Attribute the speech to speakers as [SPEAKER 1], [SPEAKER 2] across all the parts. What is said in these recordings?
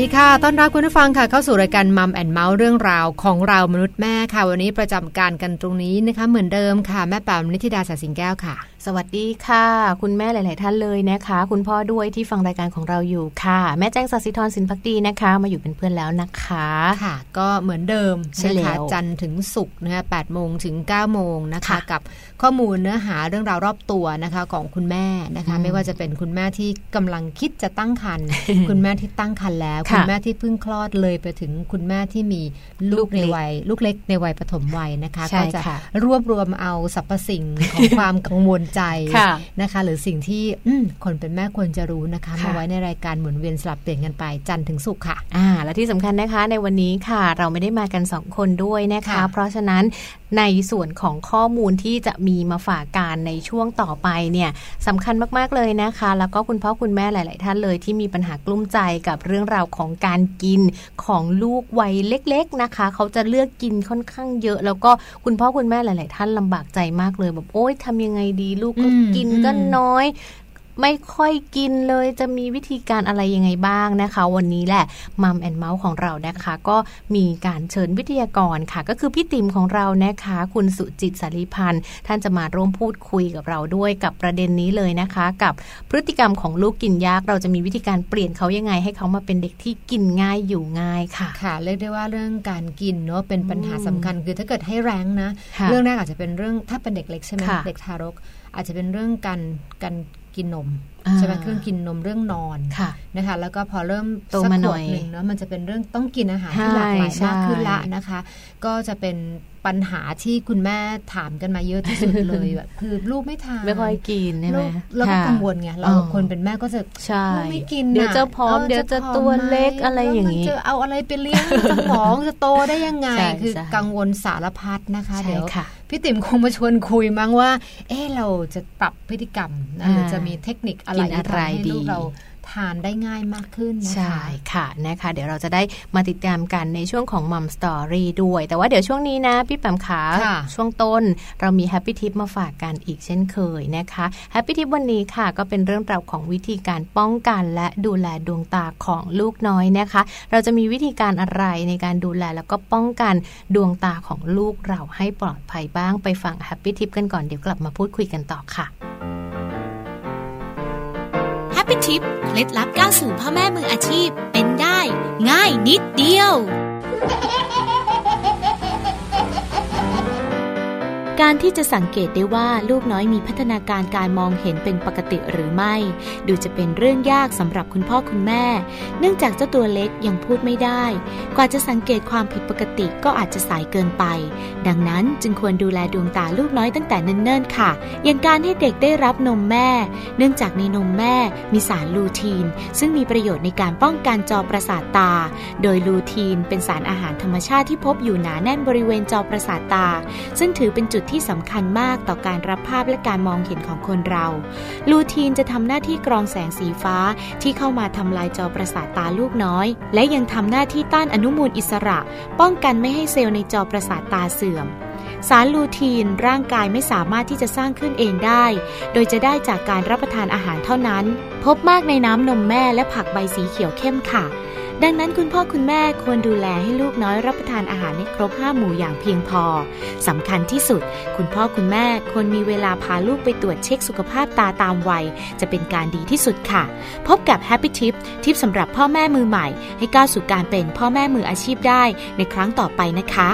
[SPEAKER 1] ดีค่ะ ต้อนรับคุณผู้ฟังค่ะ เข้าสู่รายการมัมแอนเมาส์เรื่องราวของเรามนุษย์แม่ค่ะ วันนี้ประจำการกันตรงนี้นะคะ เหมือนเดิมค่ะ แม่แปมนิติดาสาสิงแก้วค่ะ
[SPEAKER 2] สวัสดีค่ะ คุณแม่หลาย ๆ ท่านเลยนะคะ คุณพ่อด้วยที่ฟังรายการของเราอยู่ค่ะ แม่แจ้งสัสิธรสินพักดีนะคะ มาอยู่เป็นเพื่อนแล้วนะคะ
[SPEAKER 1] ค่ะ ก็เหมือนเดิมนะคะจันทร์ถึงศุกร์นะคะแปดโมงถึง9ก้าโมงนะคะ กับข้อมูลเนื้อหาเรื่องราวรอบตัวนะคะของคุณแม่นะคะ ไม่ว่าจะเป็นคุณแม่ที่กำลังคิดจะตั้งครรภ์คุณแม่ที่ตั้งครรภ์แล้ว คุณแม่ที่เพิ่งคลอดเลยไปถึงคุณแม่ที่มีลูกในวัยลูกเล็กในวัยปฐมวัยนะคะ ก็จะรวบรวมเอาสรรพสิ่งของความกังวลใจนะคะ หรือสิ่งที่คนเป็นแม่ควรจะรู้นะคะมาไว้ในรายการหมุนเวียนสลับเปลี่ยนกันไปจันทร์ถึงศุกร์ค่ะ
[SPEAKER 2] อ่าและที่สำคัญนะคะ ในวันนี้ค่ะ เราไม่ได้มากันสองคนด้วยนะคะ เพราะฉะนั้นในส่วนของข้อมูลที่จะมีมาฝากการในช่วงต่อไปเนี่ยสำคัญมากๆเลยนะคะ แล้วก็คุณพ่อคุณแม่หลาย ๆ ท่านเลยที่มีปัญหากลุ้มใจกับเรื่องราวของการกินของลูกวัยเล็ก ๆ นะคะ เขาจะเลือกกินค่อนข้างเยอะ แล้วก็คุณพ่อคุณแม่หลาย ๆ ท่านลำบากใจมากเลยแบบโอ๊ยทำยังไงดีลูกก็กินก็น้อย ไม่ค่อยกินเลยจะมีวิธีการอะไรยังไงบ้างนะคะ วันนี้แหละมัมแอนเมาส์ของเรานะคะ ก็มีการเชิญวิทยากรค่ะ ก็คือพี่ติ๋มของเรานะคะ คุณสุจิตสารีพันธ์ท่านจะมาร่วมพูดคุยกับเราด้วยกับประเด็นนี้เลยนะคะ กับพฤติกรรมของลูกกินยากเราจะมีวิธีการเปลี่ยนเขายังไง ให้เขามาเป็นเด็กที่กินง่ายอยู่ง่ายค่ะ
[SPEAKER 1] ค่ะเรียกได้ว่าเรื่องการกินเนาะเป็นปัญหาสำคัญคือถ้าเกิดให้แรงนะ เรื่องแรกอาจจะเป็นเรื่องถ้าเป็นเด็กเล็กใช่ไหมเด็กทารก อาจจะเป็นเรื่องการการ กินนมใช่ไหมเครื่องกินนมเรื่องนอน
[SPEAKER 2] ค่ะ
[SPEAKER 1] นะคะ แล้วก็พอเริ่ม
[SPEAKER 2] โตมาหน่อย
[SPEAKER 1] หนึ่งเนาะมันจะเป็นเรื่องต้องกินอาหารที่หลากหลายมากขึ้นละนะคะ ก็จะเป็นปัญหาที่คุณแม่ถามกันมาเยอะที่สุดเลยแบบคือลูกไม่ทาน
[SPEAKER 2] ไม่ค่อยกินใช่ไหม
[SPEAKER 1] แล้วก็กังวลไงเราคนเป็นแม่ก็จะลูกไม่กิน
[SPEAKER 2] เดี๋ยวจะพร้อมเดี๋ยวจะตัวเล็กอะไรอย่างนี้
[SPEAKER 1] จะเอาอะไรไปเลี้ยงสมองจะโตได้ยังไง คือกังวลสารพัดนะคะเดี๋ยว พี่ติ๋มคงมาชวนคุยมั้งว่า เออเราจะปรับพฤติกรรมหรือจะมีเทคนิคอะไรที่ทำให้ลูกเรา ทานได้ง่ายมากขึ้นนะคะใช่
[SPEAKER 2] ค่ะนะคะเดี๋ยวเราจะได้มาติดตามกันในช่วงของ Mom Story ด้วย แต่ว่าเดี๋ยวช่วงนี้นะ พี่แปมขาช่วงต้นเรามี Happy Tip มาฝากกันอีกเช่นเคยนะคะ Happy Tip วันนี้ค่ะ ก็เป็นเรื่องราวของวิธีการป้องกันและดูแลดวงตาของลูกน้อยนะคะ เราจะมีวิธีการอะไรในการดูแลแล้วก็ป้องกันดวงตาของลูกเราให้ปลอดภัยบ้างไปฟัง Happy Tip กันก่อนเดี๋ยวกลับมาพูดคุยกันต่อค่ะ
[SPEAKER 3] ปปี้ ทิปเคล็ดลับก้าวสู่พ่อแม่มืออาชีพเป็นได้ ง่ายนิดเดียว
[SPEAKER 4] การที่จะสังเกตได้ว่าลูกน้อยมีพัฒนาการการมองเห็นเป็นปกติหรือไม่ ดูจะเป็นเรื่องยากสำหรับคุณพ่อคุณแม่ เนื่องจากเจ้าตัวเล็กยังพูดไม่ได้ กว่าจะสังเกตความผิดปกติก็อาจจะสายเกินไป ดังนั้นจึงควรดูแลดวงตาลูกน้อยตั้งแต่เนิ่นๆค่ะ อย่างการให้เด็กได้รับนมแม่ เนื่องจากในนมแม่มีสารลูทีน ซึ่งมีประโยชน์ในการป้องกันจอประสาทตา โดยลูทีนเป็นสารอาหารธรรมชาติที่พบอยู่หนาแน่นบริเวณจอประสาทตา ซึ่งถือเป็นจุดที่สำคัญมากต่อการรับภาพและการมองเห็นของคนเรา ลูทีนจะทำหน้าที่กรองแสงสีฟ้าที่เข้ามาทำลายจอประสาทตาลูกน้อย และยังทำหน้าที่ต้านอนุมูลอิสระ ป้องกันไม่ให้เซลล์ในจอประสาทตาเสื่อมสารลูทีนร่างกายไม่สามารถที่จะสร้างขึ้นเองได้ โดยจะได้จากการรับประทานอาหารเท่านั้น พบมากในน้ำนมแม่และผักใบสีเขียวเข้มค่ะ ดังนั้นคุณพ่อคุณแม่ควรดูแลให้ลูกน้อยรับประทานอาหารให้ครบห้าหมู่อย่างเพียงพอสำคัญที่สุด คุณพ่อคุณแม่ควรมีเวลาพาลูกไปตรวจเช็คสุขภาพตาตามวัย จะเป็นการดีที่สุดค่ะ พบกับ Happy Tip ทิปสำหรับพ่อแม่มือใหม่ ให้ก้าวสู่การเป็นพ่อแม่มืออาชีพได้ในครั้งต่อไปนะคะ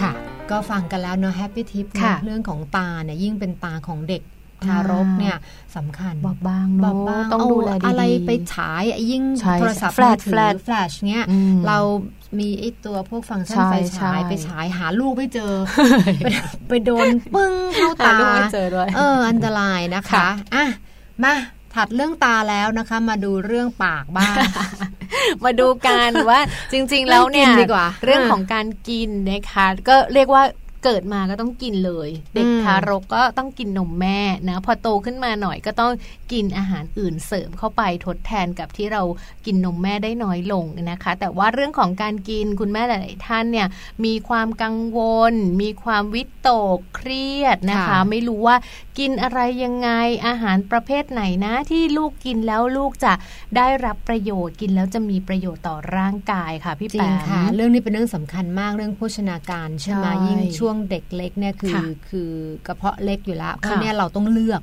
[SPEAKER 1] ค่ะก็ฟังกันแล้วเนาะ Happy Tip เรื่องของตาเนี่ยยิ่งเป็นตาของเด็ก ทารกเนี่ยสำคัญ
[SPEAKER 2] บอบบาง
[SPEAKER 1] บอบบางต้องดูแลดีอะไรไปฉายยิ่งโทรศัพท์
[SPEAKER 2] แฟลชแฟลช
[SPEAKER 1] แฟลชเนี้ยเรามีไอ้ตัวพวกฟังก์ชันไฟฉายไปฉายหาลูกไม่เจอ ไปโดนปึ้งเข้าตาเออ อันตรายนะคะอะมาถัดเรื่องตาแล้วนะคะ มาดูเรื่องปากบ้าง
[SPEAKER 2] มาดูกันว่าจริง ๆ แล้วเนี่ยเรื่องของการกินนะคะ ก็เรียกว่า เกิดมาก็ต้องกินเลย เด็กทารกก็ต้องกินนมแม่นะพอโตขึ้นมาหน่อยก็ต้องกินอาหารอื่นเสริมเข้าไปทดแทนกับที่เรากินนมแม่ได้น้อยลงนะคะ แต่ว่าเรื่องของการกินคุณแม่หลายท่านเนี่ยมีความกังวล มีความวิตกเครียดนะคะ ไม่รู้ว่ากินอะไรยังไงอาหารประเภทไหนนะที่ลูกกินแล้วลูกจะได้รับประโยชน์กินแล้วจะมีประโยชน์ต่อร่างกายค่ะพี่แปม
[SPEAKER 1] ค่ะ เรื่องนี้เป็นเรื่องสำคัญมากเรื่องโภชนาการใช่ไหมยิ่งช่วงเด็กเล็กเนี่ยคือ คือกระเพาะเล็กอยู่แล้วเพราะเนี่ยเราต้องเลือก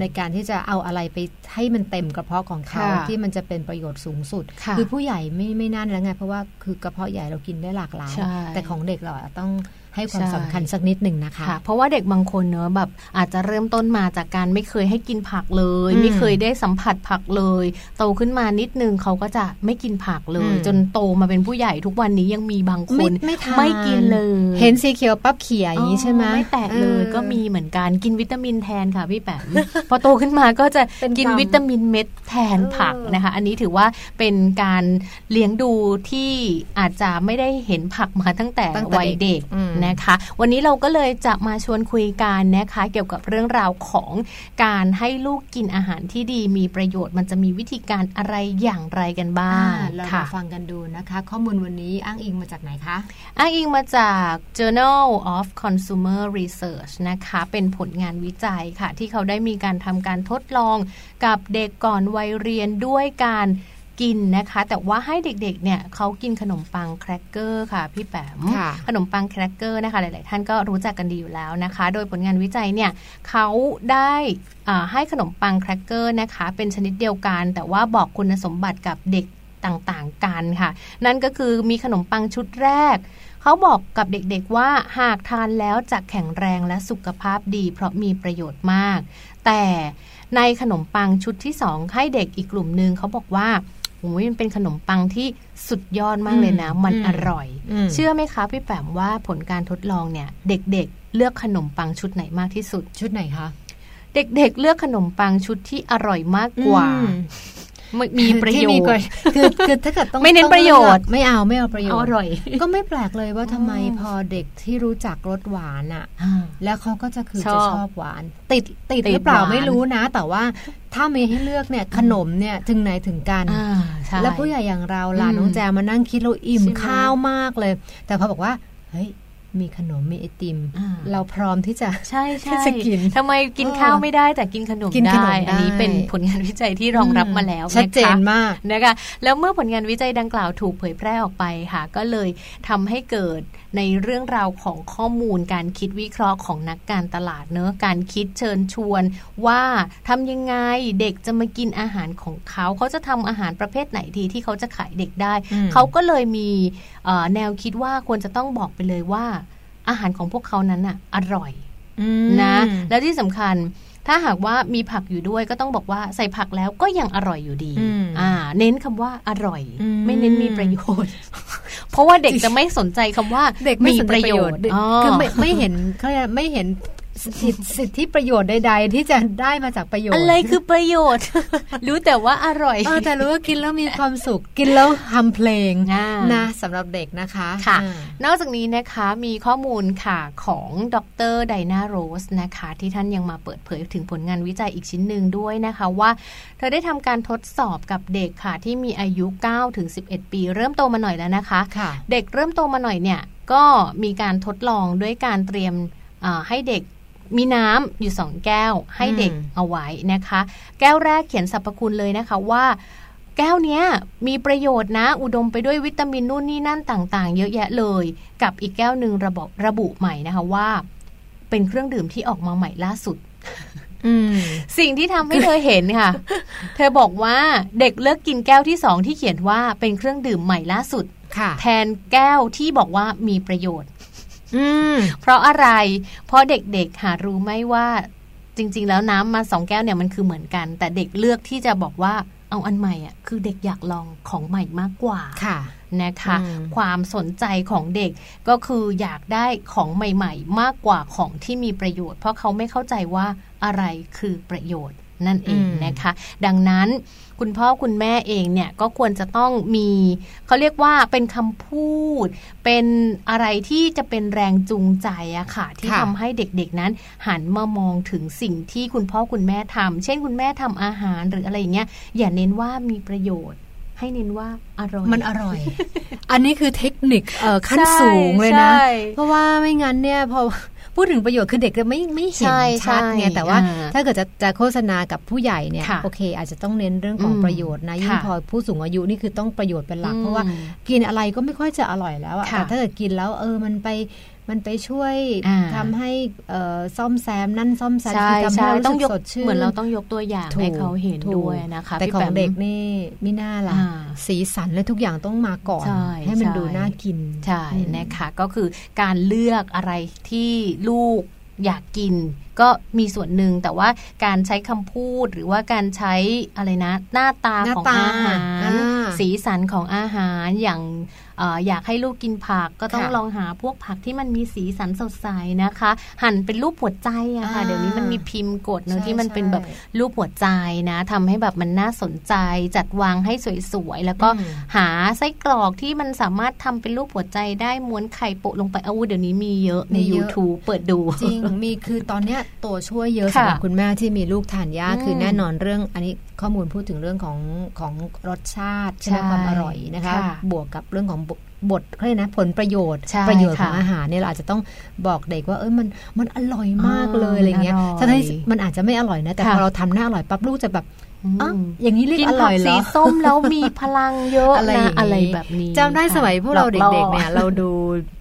[SPEAKER 1] ในการที่จะเอาอะไรไปให้มันเต็มกระเพาะของเขาที่มันจะเป็นประโยชน์สูงสุด คือผู้ใหญ่ไม่ไม่น่าแล้วไงเพราะว่าคือกระเพาะใหญ่เรากินได้หลากหลายแต่ของเด็กเราต้อง ให้ความสำคัญสักนิดหนึ่งนะคะ
[SPEAKER 2] คะ เพราะว่าเด็กบางคนเนอะแบบอาจจะเริ่มต้นมาจากการไม่เคยให้กินผักเลย ไม่เคยได้สัมผัสผักเลย โตขึ้นมานิดนึงเขาก็จะไม่กินผักเลย จนโตมาเป็นผู้ใหญ่ทุกวันนี้ยังมีบางคน
[SPEAKER 1] ไม่
[SPEAKER 2] ไม่กินเลย
[SPEAKER 1] เห็นสีเขียวปั๊บเขียอย่างนี้ใช่ไหม
[SPEAKER 2] ไม่แตกเลยก็มีเหมือนกันกินวิตามินแทนค่ะพี่แปมพอโตขึ้นมาก็จะกินวิตามินเม็ดแทนผักนะคะ อันนี้ถือว่าเป็นการเลี้ยงดูที่อาจจะไม่ได้เห็นผักมาตั้งแต่วัยเด็กนะคะ วันนี้เราก็เลยจะมาชวนคุยกันนะคะ เกี่ยวกับเรื่องราวของการให้ลูกกินอาหารที่ดีมีประโยชน์มันจะมีวิธีการอะไรอย่างไรกันบ้าง
[SPEAKER 1] เรามาฟังกันดูนะคะ ข้อมูลวันนี้อ้างอิงมาจากไหนคะ
[SPEAKER 2] อ้างอิงมาจาก Journal of Consumer Research นะคะ เป็นผลงานวิจัยค่ะ ที่เขาได้มีการทำการทดลองกับเด็กก่อนวัยเรียนด้วยการ กินนะคะ แต่ว่าให้เด็กๆเนี่ยเขากินขนมปังแครกเกอร์ค่ะพี่แปมขนมปังแครกเกอร์นะคะหลายๆท่านก็รู้จักกันดีอยู่แล้วนะคะ โดยผลงานวิจัยเนี่ยเขาได้ให้ขนมปังแครกเกอร์นะคะ เป็นชนิดเดียวกัน แต่ว่าบอกคุณสมบัติกับเด็กต่างๆกันค่ะ นั่นก็คือมีขนมปังชุดแรกเขาบอกกับเด็กๆว่าหากทานแล้วจะแข็งแรงและสุขภาพดี เพราะมีประโยชน์มาก แต่ในขนมปังชุดที่สองให้เด็กอีกกลุ่มหนึ่งเขาบอกว่า โอ้ยมันเป็นขนมปังที่สุดยอดมากเลยนะ มันอร่อย เชื่อไหมคะพี่แปมว่าผลการทดลองเนี่ย เด็กๆ เลือกขนมปังชุดไหนมากที่สุด
[SPEAKER 1] ชุดไหนคะ
[SPEAKER 2] เด็กๆเลือกขนมปังชุดที่อร่อยมากกว่า มีประโยชน์
[SPEAKER 1] คือคือถ้าเกิดต้อง
[SPEAKER 2] ไม่เน้นประโยชน์
[SPEAKER 1] ไม่เอาไม่เอาประโยชน์
[SPEAKER 2] อร่อย
[SPEAKER 1] ก็ไม่แปลกเลยว่าทำไมพอเด็กที่รู้จักรสหวานอะ แล้วเขาก็จะคือจะชอบหวาน ติดติดหรือเปล่าไม่รู้นะ แต่ว่าถ้ามีให้เลือกเนี่ยขนมเนี่ยถึงไหนถึงกันแล้วผู้ใหญ่อย่างเราล่ะน้องแจมานั่งคิดเราอิ่มข้าวมากเลย แต่พอบอกว่าเฮ้ย มีขนมมีไอติม เราพร้อมที่จะ
[SPEAKER 2] ใช่ใช่กินทำไมกินข้าวไม่ได้แต่กินขนมได้ อันนี้เป็นผลงานวิจัยที่รองรับมาแล้ว
[SPEAKER 1] ชัดเจนมาก
[SPEAKER 2] นะคะแล้วเมื่อผลงานวิจัยดังกล่าวถูกเผยแพร่ออกไปค่ะ ก็เลยทำให้เกิดในเรื่องราวของข้อมูลการคิดวิเคราะห์ของนักการตลาดเนอะการคิดเชิญชวน ว่าทำยังไงเด็กจะมากินอาหารของเขาเขาจะทำอาหารประเภทไหนดีที่เขาจะขายเด็กได้ เขาก็เลยมีแนวคิดว่าควรจะต้องบอกไปเลยว่า อาหารของพวกเขานั้นอะอร่อยนะ แล้วที่สำคัญถ้าหากว่ามีผักอยู่ด้วยก็ต้องบอกว่าใส่ผักแล้วก็ยังอร่อยอยู่ดี อ่า เน้นคำว่าอร่อย ไม่เน้นมีประโยชน์ เพราะว่าเด็กจะไม่สนใจคำว่าเด็กมีประโยชน์
[SPEAKER 1] คือไม่ไม่เห็นเขาไม่เห็น สิทธิประโยชน์ใด ๆ ที่จะได้มาจากประโยชน์
[SPEAKER 2] อะไรคือประโยชน์ รู้แต่ว่าอร่อย
[SPEAKER 1] อแต่รู้ว่ากินแล้วมีความสุขกินแล้วทำเพลงนะสำหรับเด็กนะคะ
[SPEAKER 2] ค่ะ นอกจากนี้นะคะมีข้อมูลค่ะของดรไดนาโรสนะคะ ที่ท่านยังมาเปิดเผยถึงผลงานวิจัยอีกชิ้นหนึ่งด้วยนะคะว่า เธอได้ทำการทดสอบกับเด็กค่ะ ที่มีอายุ9ถึง11 ปี เริ่มโตมาหน่อยแล้วนะคะ
[SPEAKER 1] คะ
[SPEAKER 2] เด็กเริ่มโตมาหน่อยเนี่ยก็มีการทดลองด้วยการเตรียมให้เด็ก มีน้ำอยู่สองแก้วให้เด็กเอาไว้นะคะ แก้วแรกเขียนสรรพคุณเลยนะคะว่าแก้วเนี้ยมีประโยชน์นะ อุดมไปด้วยวิตามินนู่นนี่นั่นต่างๆ เยอะแยะเลย กับอีกแก้วหนึ่งระบบระบุใหม่นะคะว่า เป็นเครื่องดื่มที่ออกมาใหม่ล่าสุดสิ่งที่ทำให้เธอเห็นค่ะ เธอบอกว่าเด็กเลิกกินแก้วที่สองที่เขียนว่าเป็นเครื่องดื่มใหม่ล่าสุดแทนแก้วที่บอกว่ามีประโยชน์ เพราะอะไร เพราะเด็กๆหารู้ไหมว่าจริง ๆ แล้วน้ำมาสองแก้วเนี่ยมันคือเหมือนกัน แต่เด็กเลือกที่จะบอกว่าเอาอันใหม่อะคือเด็กอยากลองของใหม่มากกว่า
[SPEAKER 1] ค่ะ
[SPEAKER 2] นะคะความสนใจของเด็กก็คืออยากได้ของใหม่ ๆ มากกว่าของที่มีประโยชน์ เพราะเขาไม่เข้าใจว่าอะไรคือประโยชน์ นั่นเองนะคะ ดังนั้นคุณพ่อคุณแม่เองเนี่ยก็ควรจะต้องมีเขาเรียกว่าเป็นคำพูด เป็นอะไรที่จะเป็นแรงจูงใจอะค่ะ ที่ทำให้เด็กๆนั้น หันมามองถึงสิ่งที่คุณพ่อคุณแม่ทำเช่นคุณแม่ทำอาหารหรืออะไรอย่างเงี้ยอย่าเน้นว่ามีประโยชน์ให้เน้นว่าอร่อย
[SPEAKER 1] มันอร่อย อันนี้คือเทคนิคขั้นสูงเลยนะ เพราะว่าไม่งั้นเนี่ยพอ พูดถึงประโยชน์คือเด็กไม่ไม่เห็นชัดไงแต่ว่าถ้าเกิดจะจะโฆษณากับผู้ใหญ่เนี่ยโอเค อาจจะต้องเน้นเรื่องของประโยชน์นะยิ่งพอผู้สูงอายุนี่คือต้องประโยชน์เป็นหลัก เพราะว่ากินอะไรก็ไม่ค่อยจะอร่อยแล้วอะแต่ถ้าเกิดกินแล้วเออมันไป มันไปช่วยทำให้ซ่อมแซมนั่นซ่อมแซมทำให้เราต้องยกสดชื่น
[SPEAKER 2] เหมือนเราต้องยกตัวอย่างให้เขาเห็นด้วยนะคะ
[SPEAKER 1] แต่ของเด็กนี่ไม่น่าล่ะสีสันและทุกอย่างต้องมาก่อน ให้มันดูน่ากิน
[SPEAKER 2] ใช่นะคะก็คือการเลือกอะไรที่ลูกอยากกินก็มีส่วนหนึ่งแต่ว่าการใช้คำพูดหรือว่าการใช้อะไรนะ หน้าตาของอาหาร สีสันของอาหารอย่าง อยากให้ลูกกินผักก็ต้องลองหาพวกผักที่มันมีสีสันสดใสนะคะ หั่นเป็นรูปหัวใจอะค่ะเดี๋ยวนี้มันมีพิมพ์กดเนอะที่มันเป็นแบบรูปหัวใจนะทำให้แบบมันน่าสนใจ จัดวางให้สวยๆแล้วก็หาไส้กรอกที่มันสามารถทำเป็นรูปหัวใจได้ม้วนไข่โปะลงไปเอาเดี๋ยวนี้มีเยอะใน YouTube เปิดดู
[SPEAKER 1] จริงมีคือตอนเนี้ยตัวช่วยเยอะสำหรับคุณแม่ที่มีลูกทานยากคือแน่นอนเรื่องอันนี้ข้อมูลพูดถึงเรื่องของของรสชาติใช่ไหมความอร่อยนะคะ บวกกับเรื่องของ บทเขาเรียกนะผลประโยชน์ ประโยชน์ของอาหารเนี่ยเราอาจจะต้องบอกเด็กว่าเอ้ยมันมันอร่อยมากเลยอะไรเงี้ยทั้งที่มันอาจจะไม่อร่อยนะแต่พอเราทำหน้าอร่อยปั๊บลูกจะแบบ อ๋ออย่างนี้เรียกอร่อยเหรอ
[SPEAKER 2] สีส้มแล้วมีพลังเยอะ
[SPEAKER 1] อะไร
[SPEAKER 2] นะอะไรแบบนี้
[SPEAKER 1] จำได้สมัยพวกเราเด็กๆเนี่ยเราดู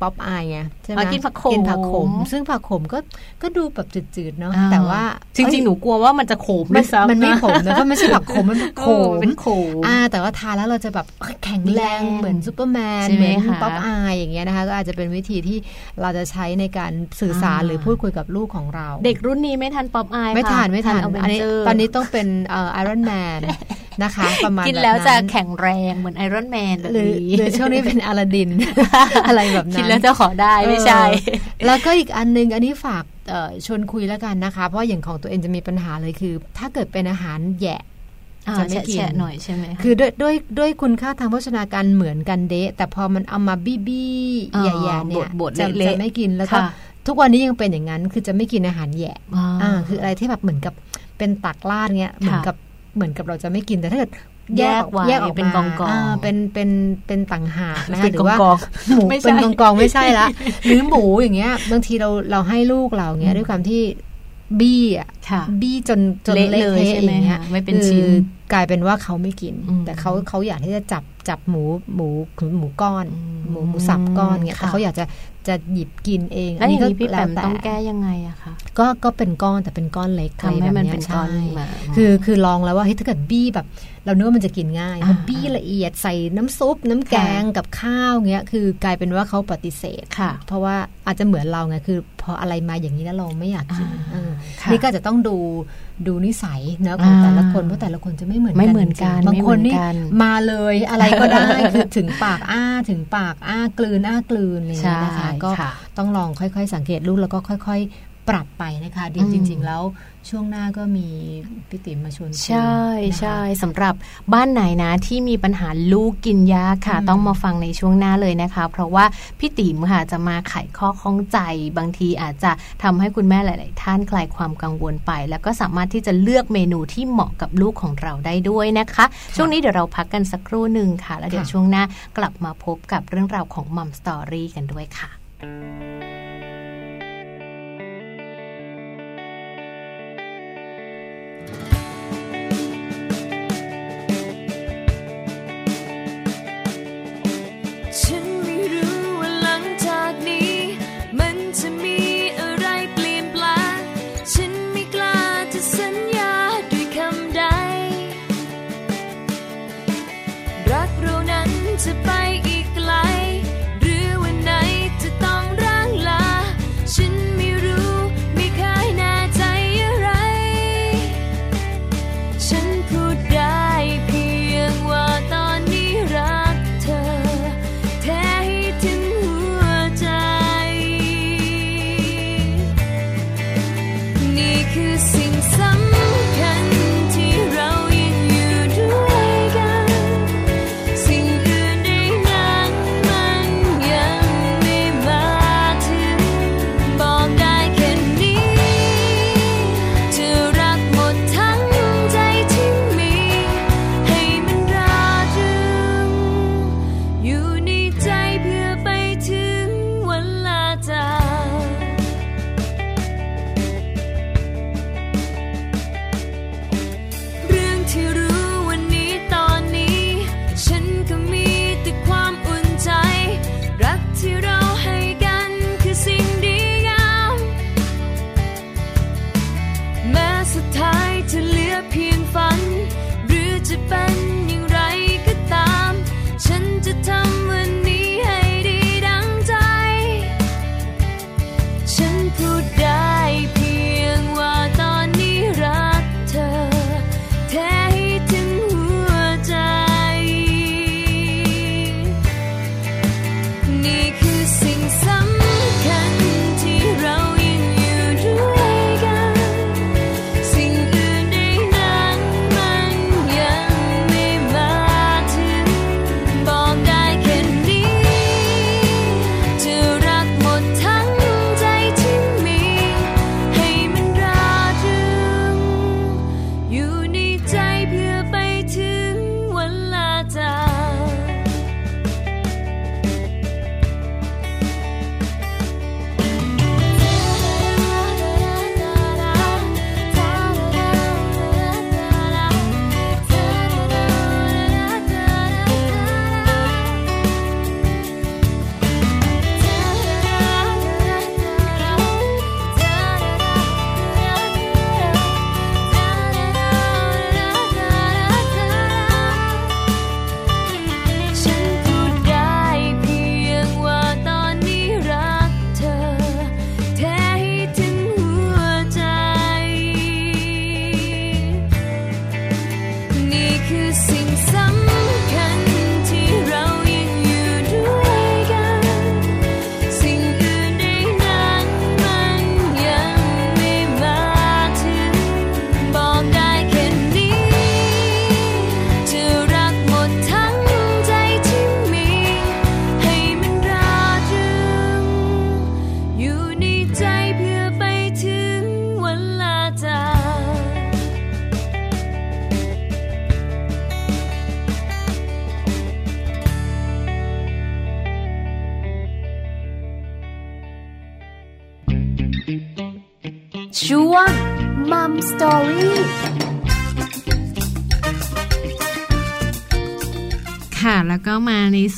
[SPEAKER 1] Popeye ไงใช่ไหม
[SPEAKER 2] กินผักขม
[SPEAKER 1] กินผักขม ซึ่งผักขมก็ก็ดูแบบจืดๆเนาะ
[SPEAKER 2] อ่า
[SPEAKER 1] แต่ว่า
[SPEAKER 2] จริงๆหนูกลัวว่ามันจะขม
[SPEAKER 1] มัน
[SPEAKER 2] ด้วยซ้ำ
[SPEAKER 1] มันไม่ขมนะเพราะไม่ใช่ผักขมมันผักขม
[SPEAKER 2] เป็นขม
[SPEAKER 1] อ่าแต่ว่าทานแล้วเราจะแบบแข็งแรง
[SPEAKER 2] แรง
[SPEAKER 1] เหมือนซูเปอร์แมน
[SPEAKER 2] ใช่
[SPEAKER 1] เห
[SPEAKER 2] ไหม
[SPEAKER 1] มือน
[SPEAKER 2] คะ
[SPEAKER 1] ป๊อปอายอย่างเงี้ยนะคะก็อาจจะเป็นวิธีที่เราจะใช้ในการสื่อสาร
[SPEAKER 2] อ่า
[SPEAKER 1] หรือพูดคุยกับลูกของเรา
[SPEAKER 2] เด็กรุ่นนี้ไม่ทัน Popeye
[SPEAKER 1] ไม่ทันไม่ทัน
[SPEAKER 2] เอา
[SPEAKER 1] อันนี้
[SPEAKER 2] Avenger
[SPEAKER 1] ตอนนี้ต้องเป็นเอ่อ Iron Man นะคะประมาณ
[SPEAKER 2] กินแล้วแบ
[SPEAKER 1] บ
[SPEAKER 2] จะแข็งแรงเหมือน Iron Man แบบ
[SPEAKER 1] หรือ
[SPEAKER 2] นี้
[SPEAKER 1] หรือช่วงนี้เป็นอลาดิน อะไรแบบนั้น
[SPEAKER 2] กินแล้วจะขอได้ไม่ใช่
[SPEAKER 1] เออแล้วก็อีกอันนึงอันนี้ฝากเอ่อชวนคุยแล้วกันนะคะ เพราะอย่างของตัวเองจะมีปัญหาเลยคือ ถ้าเกิดเป็นอาหารแหยะ
[SPEAKER 2] อ่า
[SPEAKER 1] จะไม่กิน
[SPEAKER 2] แฉะๆหน่อยใช่ไหมะ
[SPEAKER 1] คือด้วยด้วยด้วยคุณค่าทางโภชนาการเหมือนกันเดะแต่พอมันเอามาบี้บี้
[SPEAKER 2] อ๋อ
[SPEAKER 1] แย่ๆเนี่ย
[SPEAKER 2] บดๆ
[SPEAKER 1] จะ
[SPEAKER 2] เละๆ
[SPEAKER 1] จะไม่กินแล้วก็
[SPEAKER 2] ค่ะ
[SPEAKER 1] ทุกวันนี้ยังเป็นอย่างนั้น คือจะไม่กินอาหารแย่
[SPEAKER 2] อ่า
[SPEAKER 1] อ่าคืออะไรที่แบบเหมือนกับเป็นตักลาดเงี้ยเหมือนกับ เหมือนกับเราจะไม่กินแต่ถ้าเกิด
[SPEAKER 2] แยกไว้
[SPEAKER 1] แยกออก
[SPEAKER 2] เป็น
[SPEAKER 1] มาก
[SPEAKER 2] องๆา
[SPEAKER 1] เป็นเป็นเป็นต่างหากนะคะ
[SPEAKER 2] เป็น
[SPEAKER 1] หรือว่า
[SPEAKER 2] กอง
[SPEAKER 1] หมู
[SPEAKER 2] ไม่ใช่
[SPEAKER 1] เป็นกองกองๆไม่ใช่ละหรือหมูอย่างเงี้ย บางทีเราเราให้ลูกเราเงี้ยด้วยความที่บี้อะ
[SPEAKER 2] ค่ะ
[SPEAKER 1] บี้จนจน
[SPEAKER 2] เละ
[SPEAKER 1] เละ
[SPEAKER 2] เลย
[SPEAKER 1] เทะ
[SPEAKER 2] ใช่
[SPEAKER 1] อ
[SPEAKER 2] ไหม
[SPEAKER 1] ย่างเงี้ย
[SPEAKER 2] คะไม่เป็น
[SPEAKER 1] คือ
[SPEAKER 2] ชิ้น
[SPEAKER 1] กลายเป็นว่าเขาไม่กิน
[SPEAKER 2] อืม
[SPEAKER 1] แต่เขาเขาอยากที่จะจับจับหมูหมูหมูก้อน
[SPEAKER 2] อืม
[SPEAKER 1] หมูหมูสับก้อนเงี้ย
[SPEAKER 2] ค่ะ
[SPEAKER 1] แต่เขาอยากจะ จะหยิบกินเอง
[SPEAKER 2] แล้วอย่างนี้พี่แปม
[SPEAKER 1] ล้ว
[SPEAKER 2] ต้องแก้ยังไงอะคะ
[SPEAKER 1] ก็ก็เป็นก้อนแต่เป็นก้อนเล็ก
[SPEAKER 2] ทำให้มัน
[SPEAKER 1] อะไรแบบ
[SPEAKER 2] เป็นก้อน
[SPEAKER 1] ใช่
[SPEAKER 2] มา
[SPEAKER 1] คือคือลองแล้วว่าเฮ้ยถ้าเกิดบี้แบบ เรานึกว่ามันจะกินง่าย
[SPEAKER 2] อ่า
[SPEAKER 1] มันบี้ละเอียดใส่น้ำซุป น้ำแกงกับข้าวเงี้ยคือกลายเป็นว่าเขาปฏิเสธ
[SPEAKER 2] ค่ะ
[SPEAKER 1] เพราะว่าอาจจะเหมือนเราไงคือพออะไรมาอย่างนี้แล้วเราไม่อยากกิน
[SPEAKER 2] อ่า
[SPEAKER 1] เออ
[SPEAKER 2] ค่ะ
[SPEAKER 1] นี่ก็จะต้องดูดูนิสัยเนอะของ
[SPEAKER 2] อ่า
[SPEAKER 1] แต่ละคนเพราะแต่ละคนจะไม่เหมือนกัน
[SPEAKER 2] ไม่เหมือนกัน
[SPEAKER 1] จริงๆบางคนนี่
[SPEAKER 2] ไม่เหมือนกัน
[SPEAKER 1] มาเลยอะไรก็ได้คือถึงปากอ้าถึงปากอ้ากลืนอ้ากลืนอะไรอย่างเงี้ยนะคะ
[SPEAKER 2] ใช่
[SPEAKER 1] ก็
[SPEAKER 2] ค่ะ
[SPEAKER 1] ต้องลองค่อย ๆ สังเกตลูกแล้วก็ค่อย ๆ ปรับไปนะคะเดี๋ยว
[SPEAKER 2] อืม
[SPEAKER 1] จริง ๆ แล้วช่วงหน้าก็มีพี่ติ๋มมาชวนคุย
[SPEAKER 2] ใช่
[SPEAKER 1] นะคะ
[SPEAKER 2] ใช่สำหรับบ้านไหนนะที่มีปัญหาลูกกินยาค่ะ
[SPEAKER 1] อืม
[SPEAKER 2] ต้องมาฟังในช่วงหน้าเลยนะคะ เพราะว่าพี่ติ๋มค่ะจะมาไขข้อข้องใจ บางทีอาจจะทำให้คุณแม่หลาย ๆ ท่านคลายความกังวลไป แล้วก็สามารถที่จะเลือกเมนูที่เหมาะกับลูกของเราได้ด้วยนะคะ ช่วงนี้เดี๋ยวเราพักกันสักครู่หนึ่งค่ะ แล้วเดี๋ยว
[SPEAKER 1] ค่ะ
[SPEAKER 2] ช่วงหน้ากลับมาพบกับเรื่องราวของมัมสตอรี่กันด้วยค่ะ
[SPEAKER 5] ฉั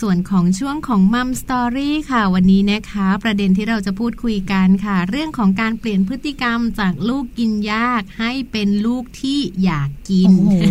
[SPEAKER 5] ส่วน
[SPEAKER 2] ของช่วงของมัมสตอรี่ค่ะ วันนี้นะคะ ประเด็นที่เราจะพูดคุยกันค่ะ เรื่องของการเปลี่ยนพฤติกรรมจากลูกกินยากให้เป็นลูกที่อยาก กิน
[SPEAKER 1] โอ้โห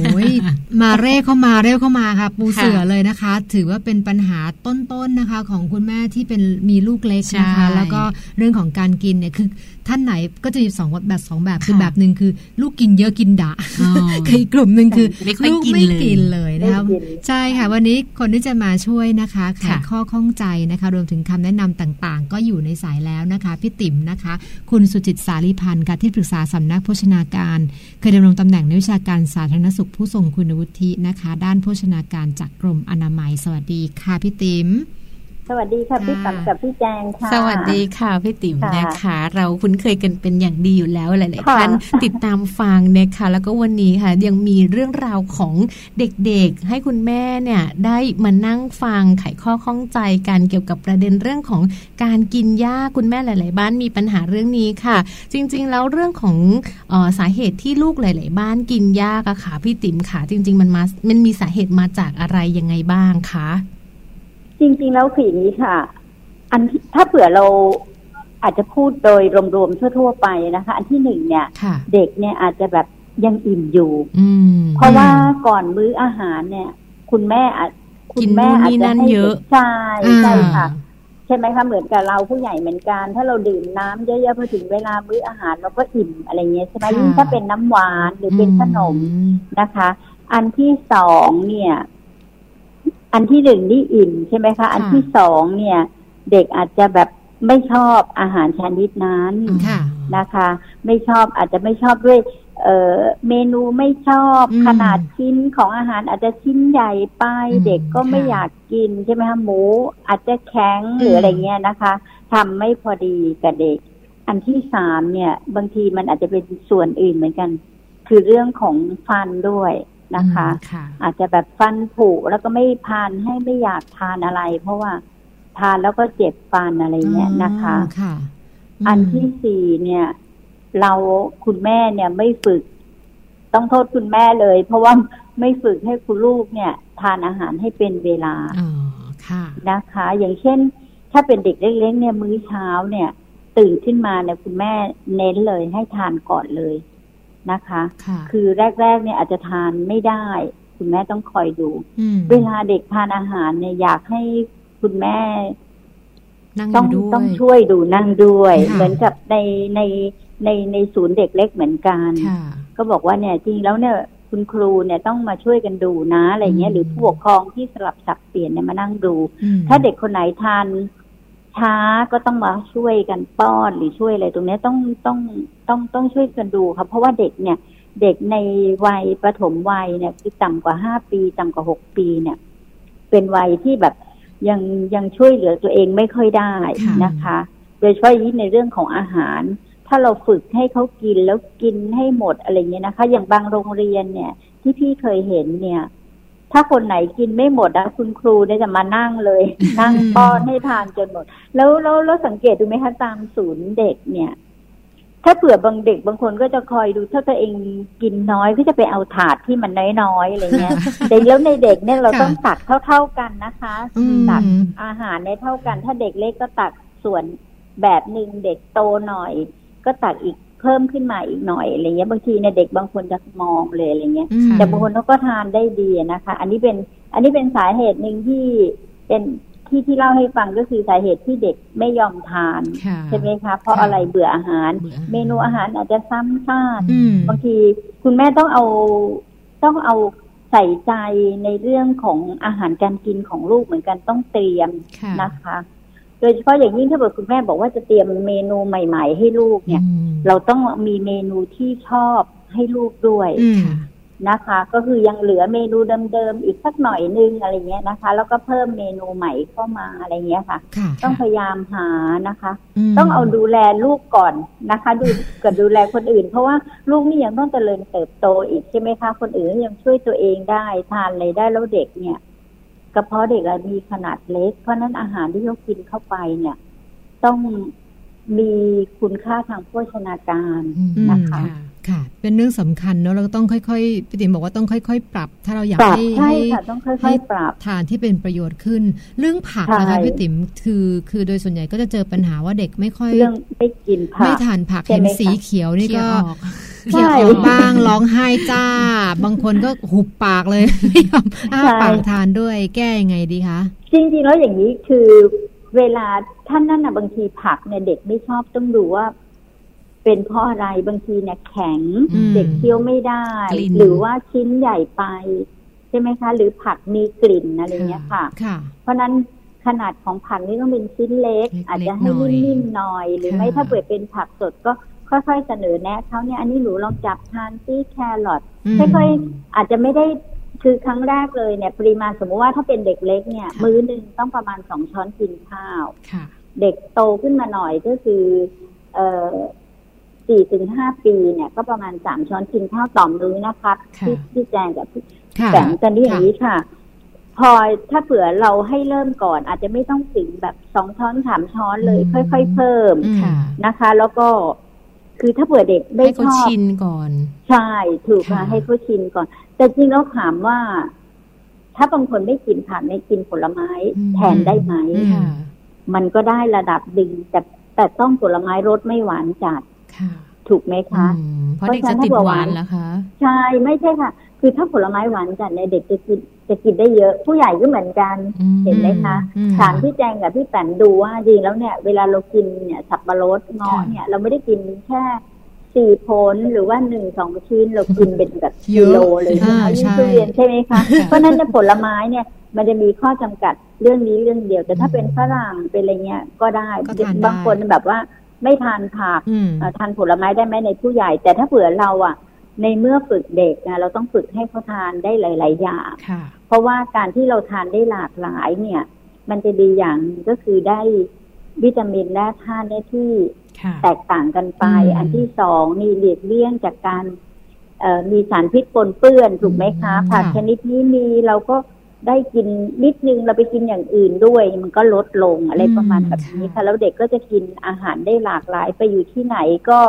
[SPEAKER 1] มาเร่เข้ามาเร็วเข้ามาค่ะ ปูเสือเลยนะคะ ถือว่าเป็นปัญหาต้นๆนะคะ ของคุณแม่ที่เป็นมีลูกเล็กนะคะ
[SPEAKER 2] ใช่
[SPEAKER 1] แล้วก็เรื่องของการกินเนี่ยคือท่านไหนก็จะมีสองแบบสองแบบคือ
[SPEAKER 2] ค่ะ
[SPEAKER 1] แบบหนึ่งคือ ลูกกินเยอะกินดะ
[SPEAKER 2] อ๋อ
[SPEAKER 1] คืออีกกลุ่มหนึ่งคือ
[SPEAKER 2] ไม่ค่อย
[SPEAKER 1] ลูก
[SPEAKER 2] กิน
[SPEAKER 1] ไม่
[SPEAKER 2] เลย
[SPEAKER 1] กินเลยนะคะใช่ค่ะ วันนี้คนที่จะมาช่วยนะคะไข
[SPEAKER 2] ค่ะ
[SPEAKER 1] ข้อข้องใจนะคะ รวมถึงคำแนะนำต่างๆ ก็อยู่ในสายแล้วนะคะพี่ติ๋มนะคะ คุณสุจิตสาลีพันธ์ค่ะที่ปรึกษาสำนักโภชนาการ เคยดำรงตำแหน่งในวิชาการสาธารณสุขผู้ทรงคุณวุฒินะคะ ด้านโภชนาการจากกรมอนามัย สวัสดีค่ะพี่ติ๋ม
[SPEAKER 6] สวัสดีค่ะพี่ตัมกับพี่แจงค่ะ
[SPEAKER 2] สวัสดีค่ะพี่ติ๋ม
[SPEAKER 6] ค่ะ
[SPEAKER 2] นะคะ เราคุ้นเคยกันเป็นอย่างดีอยู่แล้วหลายๆ
[SPEAKER 6] ค่ะ
[SPEAKER 2] ท่านติดตามฟังนะคะ แล้วก็วันนี้ค่ะ ยังมีเรื่องราวของเด็กๆ ให้คุณแม่เนี่ยได้มานั่งฟังไขข้อข้องใจกันเกี่ยวกับประเด็นเรื่องของการกินยาคุณแม่หลาย ๆ บ้านมีปัญหาเรื่องนี้ค่ะ จริง ๆ แล้วเรื่องของเออสาเหตุที่ลูกหลาย ๆ บ้านกินยากอะค่ะพี่ติ๋มค่ะ จริง ๆ มันมามันมีสาเหตุมาจากอะไรยังไงบ้างคะ
[SPEAKER 6] จริงๆแล้วคืออย่างนี้ค่ะ อันที่ถ้าเผื่อเราอาจจะพูดโดยรวมๆทั่ว ๆ ไปนะคะ อันที่หนึ่งเนี่ย
[SPEAKER 2] ค่ะ
[SPEAKER 6] เด็กเนี่ยอาจจะแบบยังอิ่มอยู่
[SPEAKER 2] อืม
[SPEAKER 6] เพราะว่าก่อนมื้ออาหารเนี่ย คุณแม่อาจคุณแม่อาจ
[SPEAKER 2] กินนู่นนี่นั่
[SPEAKER 6] จะ
[SPEAKER 2] น
[SPEAKER 6] ให้
[SPEAKER 2] เยอะ
[SPEAKER 6] ด็กใช่ใช่ค่ะ
[SPEAKER 2] อ่า
[SPEAKER 6] ใช่ไหมคะเหมือนกับเราผู้ใหญ่เหมือนกัน ถ้าเราดื่มน้ำเยอะๆพอถึงเวลามื้ออาหารเราก็อิ่มอะไรเงี้ยใช่ไหม
[SPEAKER 2] ค่ะ
[SPEAKER 6] ยิ่งถ้าเป็นน้ำหวานหรือเป็นขนม
[SPEAKER 2] อืม
[SPEAKER 6] นะคะ อันที่สองเนี่ย อันที่หนึ่งนี่อิ่มใช่ไหมคะ อันที่สองเนี่ย เด็กอาจจะแบบไม่ชอบอาหารชนิดนั้น
[SPEAKER 1] ค่ะ
[SPEAKER 6] นะคะ ไม่ชอบอาจจะไม่ชอบด้วยเอ่อเมนูไม่ชอบ
[SPEAKER 1] อืม
[SPEAKER 6] ขนาดชิ้นของอาหารอาจจะชิ้นใหญ่ไป
[SPEAKER 1] อืม
[SPEAKER 6] เด็กก็ไม่
[SPEAKER 1] ค่ะ
[SPEAKER 6] อยากกินใช่ไหมคะหมู อาจจะแข็งหรืออะไรเงี้ยนะคะทำไม่พอดีกับเด็ก อันที่สามเนี่ย บางทีมันอาจจะเป็นส่วนอื่นเหมือนกัน คือเรื่องของฟันด้วย นะคะ
[SPEAKER 2] ค่ะ
[SPEAKER 6] อาจจะแบบฟันผุแล้วก็ไม่ทานให้ไม่อยากทานอะไร เพราะว่าทานแล้วก็เจ็บฟันอะไรเงี้ยนะคะ
[SPEAKER 1] อ๋อค่ะม
[SPEAKER 6] อันที่สี่เนี่ย เราคุณแม่เนี่ยไม่ฝึก ต้องโทษคุณแม่เลย เพราะว่าไม่ฝึกให้คุณลูกเนี่ย ทานอาหารให้เป็นเวลา
[SPEAKER 1] อ๋อค่ะ
[SPEAKER 6] นะคะ อย่างเช่น ถ้าเป็นเด็กเล็กๆเนี่ยมื้อเช้าเนี่ย ตื่นขึ้นมาเนี่ยคุณแม่เน้นเลยให้ทานก่อนเลย นะคะ
[SPEAKER 1] ค่ะ
[SPEAKER 6] คือแรกๆเนี่ยอาจจะทานไม่ได้ คุณแม่ต้องคอยดู
[SPEAKER 1] ม
[SPEAKER 6] เวลาเด็กทานอาหารเนี่ยอยากให้คุณแม่
[SPEAKER 1] นั่งอ
[SPEAKER 6] ต้อง
[SPEAKER 1] ยู่ด้วย
[SPEAKER 6] ต้องช่วยดูนั่งด้วย
[SPEAKER 1] ค่ะ
[SPEAKER 6] เหมือนกับในในในในศูนย์เด็กเล็กเหมือนกัน
[SPEAKER 1] ค่ะ
[SPEAKER 6] ก็บอกว่าเนี่ยจริงแล้วเนี่ยคุณครูเนี่ยต้องมาช่วยกันดูนะอะไรเงี้
[SPEAKER 1] อื
[SPEAKER 6] ย
[SPEAKER 1] ม
[SPEAKER 6] หรือผู้ปกครองที่สลับสับเปลี่ยนเนี่ยมานั่งดู
[SPEAKER 1] อืม
[SPEAKER 6] ถ้าเด็กคนไหนทาน ช้าก็ต้องมาช่วยกันป้อนหรือช่วยอะไรตรงนี้ต้องต้องต้องต้องช่วยกันดูครับเพราะว่าเด็กเนี่ยเด็กในวัยประถมวัยเนี่ยคือต่ำกว่าห้าปีต่ำกว่าหกปีเนี่ย เป็นวัยที่แบบยังยังช่วยเหลือตัวเองไม่ค่อยได้นะคะ โดยเฉพาะยิ่งในเรื่องของอาหาร ถ้าเราฝึกให้เขากินแล้วกินให้หมดอะไรเงี้ยนะคะ อย่างบางโรงเรียนเนี่ย ที่พี่เคยเห็นเนี่ย ถ้าคนไหนกินไม่หมดนะคุณครูเนี่ยจะมานั่งเลย นั่งป้อนให้ทานจนหมด แล้วแล้วแล้วสังเกตดูไหมคะตามศูนย์เด็กเนี่ย ถ้าเผื่อบางเด็กบางคนก็จะคอยดูถ้าตัวเองกินน้อยก็จะไปเอาถาดที่มันน้อยๆอะไรเงี้ยแต่แล้วในเด็กเนี่ยเรา
[SPEAKER 1] ค่ะ
[SPEAKER 6] ต้องตักเท่า ๆกันนะคะ
[SPEAKER 1] อืม
[SPEAKER 6] ตักอาหารในเท่ากัน ถ้าเด็กเล็กก็ตักส่วนแบบหนึ่งเด็กโตหน่อย ก็ตักอีกเพิ่มขึ้นมาอีกหน่อยอะไรเงี้ยบางทีเนี่ยเด็กบางคนจะมองเลยอะไรเงี้ย
[SPEAKER 1] อืม
[SPEAKER 6] แต่บางคนเขาก็ทานได้ดีนะคะ อันนี้เป็นอันนี้เป็นสาเหตุหนึ่งที่เป็นที่ที่เล่าให้ฟังก็คือสาเหตุที่เด็กไม่ยอมทาน
[SPEAKER 1] ค่ะ
[SPEAKER 6] ใช่ไหมคะเพราะ
[SPEAKER 1] ค่ะ
[SPEAKER 6] อะไรเบื่ออาหาร
[SPEAKER 1] เบื่ออาหาร
[SPEAKER 6] เมนูอาหารอาจจะซ้ำซาก
[SPEAKER 1] อืม
[SPEAKER 6] บางทีคุณแม่ต้องเอาต้องเอาใส่ใจในเรื่องของอาหารการกินของลูกเหมือนกันต้องเตรียม
[SPEAKER 1] ค่ะ
[SPEAKER 6] นะคะ โดยเฉพาะอย่างยิ่งถ้าเกิดคุณแม่บอกว่าจะเตรียมเมนูใหม่ ๆ ให้ลูกเนี่ย
[SPEAKER 1] อืม
[SPEAKER 6] เราต้องมีเมนูที่ชอบให้ลูกด้วย
[SPEAKER 1] อืม
[SPEAKER 6] นะคะ ก็คือยังเหลือเมนูเดิมๆอีกสักหน่อยนึงอะไรเงี้ยนะคะ แล้วก็เพิ่มเมนูใหม่เข้ามาอะไรเงี้ยค่ะ
[SPEAKER 1] ค่ะ
[SPEAKER 6] ต้องพยายามหานะคะ
[SPEAKER 1] ม
[SPEAKER 6] ต้องเอาดูแลลูกก่อนนะคะ ดูกับดูแลคนอื่น เพราะว่าลูกนี่ยังต้องเจริญเติบโตอีกใช่ไหมคะ คนอื่นยังช่วยตัวเองได้ทานอะไรได้แล้วเด็กเนี่ย กระเพาะเด็กอะมีขนาดเล็ก เพราะฉะนั้นอาหารที่เขากินเข้าไปเนี่ย ต้องมีคุณค่าทางโภชนาการ
[SPEAKER 2] อืม
[SPEAKER 6] นะคะ
[SPEAKER 1] ค่ะ เป็นเรื่องสำคัญเนอะเราก็ต้องค่อยๆพี่ติ๋มบอกว่าต้องค่อย ๆ ปรับ ถ้าเราอยาก
[SPEAKER 6] ปรับ
[SPEAKER 1] ให้
[SPEAKER 6] ใช่
[SPEAKER 1] ให้
[SPEAKER 6] ค่ะต้องค่
[SPEAKER 1] ให้
[SPEAKER 6] อยๆปรับ
[SPEAKER 1] ทานที่เป็นประโยชน์ขึ้น เรื่องผัก
[SPEAKER 6] ใช่
[SPEAKER 1] นะคะพี่ติ๋มคือคือโดยส่วนใหญ่ก็จะเจอปัญหาว่าเด็กไม่ค่อย
[SPEAKER 6] เรื่องไม่กินผั
[SPEAKER 1] ไม่
[SPEAKER 6] ก
[SPEAKER 1] ทานผัก
[SPEAKER 6] ใช่
[SPEAKER 1] เห็น
[SPEAKER 6] ไหมคะ
[SPEAKER 1] สีเขียวนี่ก็
[SPEAKER 2] เคี่ยวออก
[SPEAKER 1] เขียวออกบ้างร้องไห้จ้า บางคนก็หุบปากเลยไม่ยอมอ้าปากทานด้วยแก้ยังไงดีคะ
[SPEAKER 6] จริงๆแล้วอย่างนี้คือเวลาท่านนั่นนะบางทีผักเนี่ยเด็กไม่ชอบต้องดูว่า เป็นเพราะอะไรบางทีเนี่ยแข็ง
[SPEAKER 1] อืม
[SPEAKER 6] เด็กเคี้ยวไม่ได้
[SPEAKER 2] กลิ่น
[SPEAKER 6] หรือว่าชิ้นใหญ่ไป ใช่ไหมคะ หรือผักมีกลิ่นอะไรเงี้ยค่ะ
[SPEAKER 1] ค่ะ
[SPEAKER 6] เพราะฉะนั้นขนาดของผักนี่ต้องเป็นชิ้นเล็ก
[SPEAKER 2] เล็กๆ
[SPEAKER 6] อาจจะให้
[SPEAKER 2] หน่อย
[SPEAKER 6] นิ่มๆหน่อย หรือไม่
[SPEAKER 2] ค่ะ
[SPEAKER 6] ถ้าเปิดเป็นผักสดก็ค่อยๆเสนอแนะเขาเนี่ยอันนี้หนูลองจับทานซี่แครอท
[SPEAKER 1] อืม
[SPEAKER 6] ค่อยๆอาจจะไม่ได้คือครั้งแรกเลยเนี่ย ปริมาณสมมติว่าถ้าเป็นเด็กเล็กเนี่ย มื้อหนึ่งต้องประมาณสองช้อนกินข้าว
[SPEAKER 2] ค่ะ
[SPEAKER 6] เด็กโตขึ้นมาหน่อยก็คือ เอ่อ สี่ถึงห้าปีเนี่ยก็ประมาณสามช้อนกินข้าวต่อมื้อนะครับ
[SPEAKER 2] ค่ะ
[SPEAKER 6] ที่ที่แจงกับพี่
[SPEAKER 1] ค่ะ
[SPEAKER 6] แสงกันนี่อย่างนี้ค่ะ พอถ้าเผื่อเราให้เริ่มก่อน อาจจะไม่ต้องถึงแบบสองช้อนสามช้อนเลย
[SPEAKER 2] อืม
[SPEAKER 6] ค่อย ๆ เพิ่ม
[SPEAKER 1] อืม
[SPEAKER 2] ค่ะ
[SPEAKER 6] นะคะ แล้วก็คือถ้าเผื่อเด็กไม่
[SPEAKER 2] ให้
[SPEAKER 6] ช
[SPEAKER 2] เขา
[SPEAKER 6] อบ
[SPEAKER 2] ชินก่อน
[SPEAKER 6] ใช่ถูกค่ะ
[SPEAKER 2] ค่ะ
[SPEAKER 6] ให้เขาชินก่อน แต่จริงแล้วถามว่า ถ้าบางคนไม่กินผักไม่กินผลไม้แทนได้ไหม
[SPEAKER 1] อืม
[SPEAKER 2] ค่ะ
[SPEAKER 6] มันก็ได้ระดับดึงแต่แต่ต้องผลไม้รสไม่หวานจัด
[SPEAKER 2] ค่ะ
[SPEAKER 6] ถูกไหมคะ
[SPEAKER 2] อืมเพราะเด็กจะติดหวานแล้วคะ
[SPEAKER 6] ใช่ไม่ใช่ค่ะ คือถ้าผลไม้หวานจัดเนี่ยเด็กจะกินจะกินได้เยอะ ผู้ใหญ่ก็เหมือนกัน
[SPEAKER 2] อืม
[SPEAKER 6] เห็นไหมคะ
[SPEAKER 1] อืม
[SPEAKER 6] ถามพี่แจงกับพี่แปมดูว่าจริงแล้วเนี่ย เวลาเรากินเนี่ยสับปะรดเงาะ
[SPEAKER 2] ค่ะ
[SPEAKER 6] เนี่ยเราไม่ได้กินแค่สี่ผลหรือว่าหนึ่งสองชิ้นเรากินเป็นแบบ
[SPEAKER 1] เย
[SPEAKER 6] กิ
[SPEAKER 1] อะ
[SPEAKER 6] โลเลยนะคะ
[SPEAKER 1] อ่า
[SPEAKER 6] ยิ่ง
[SPEAKER 1] ใช่
[SPEAKER 6] ทุเรียนใช่ไหมคะเพราะฉะนั้นเนี่ยผลไม้เนี่ยมันจะมีข้อจำกัดเรื่องนี้เรื่องเดียว แต่ถ้าเป็นฝรั่งเป็นอะไรเงี้ยก็ได้
[SPEAKER 1] ก็ทานได้
[SPEAKER 6] บางคนแบบว่า ไม่ทานผัก
[SPEAKER 1] อืม
[SPEAKER 6] เอ่อทานผลไม้ได้ไหมในผู้ใหญ่ แต่ถ้าเผื่อเราอะ ในเมื่อฝึกเด็กนะเราต้องฝึกให้เขาทานได้หลาย ๆ อย่าง
[SPEAKER 2] ค่ะ
[SPEAKER 6] เพราะว่าการที่เราทานได้หลากหลายเนี่ย มันจะดีอย่างหนึ่งก็คือได้วิตามินและธาตุได้ที่
[SPEAKER 2] ค่ะ
[SPEAKER 6] แตกต่างกันไป
[SPEAKER 1] อืม
[SPEAKER 6] อันที่สองนี่หลีกเลี่ยงจากการเอ่อมีสารพิษปนเปื้อนถูกไหมคะ
[SPEAKER 2] อืม
[SPEAKER 6] ผัก
[SPEAKER 1] ค่ะ
[SPEAKER 6] ชนิดนี้มีเราก็ ได้กินนิดนึงเราไปกินอย่างอื่นด้วย มันก็ลดลงอะไรประมาณแบบนี้ค่ะแล้วเด็กก็จะกินอาหารได้หลากหลายไปอยู่ที่ไหนก็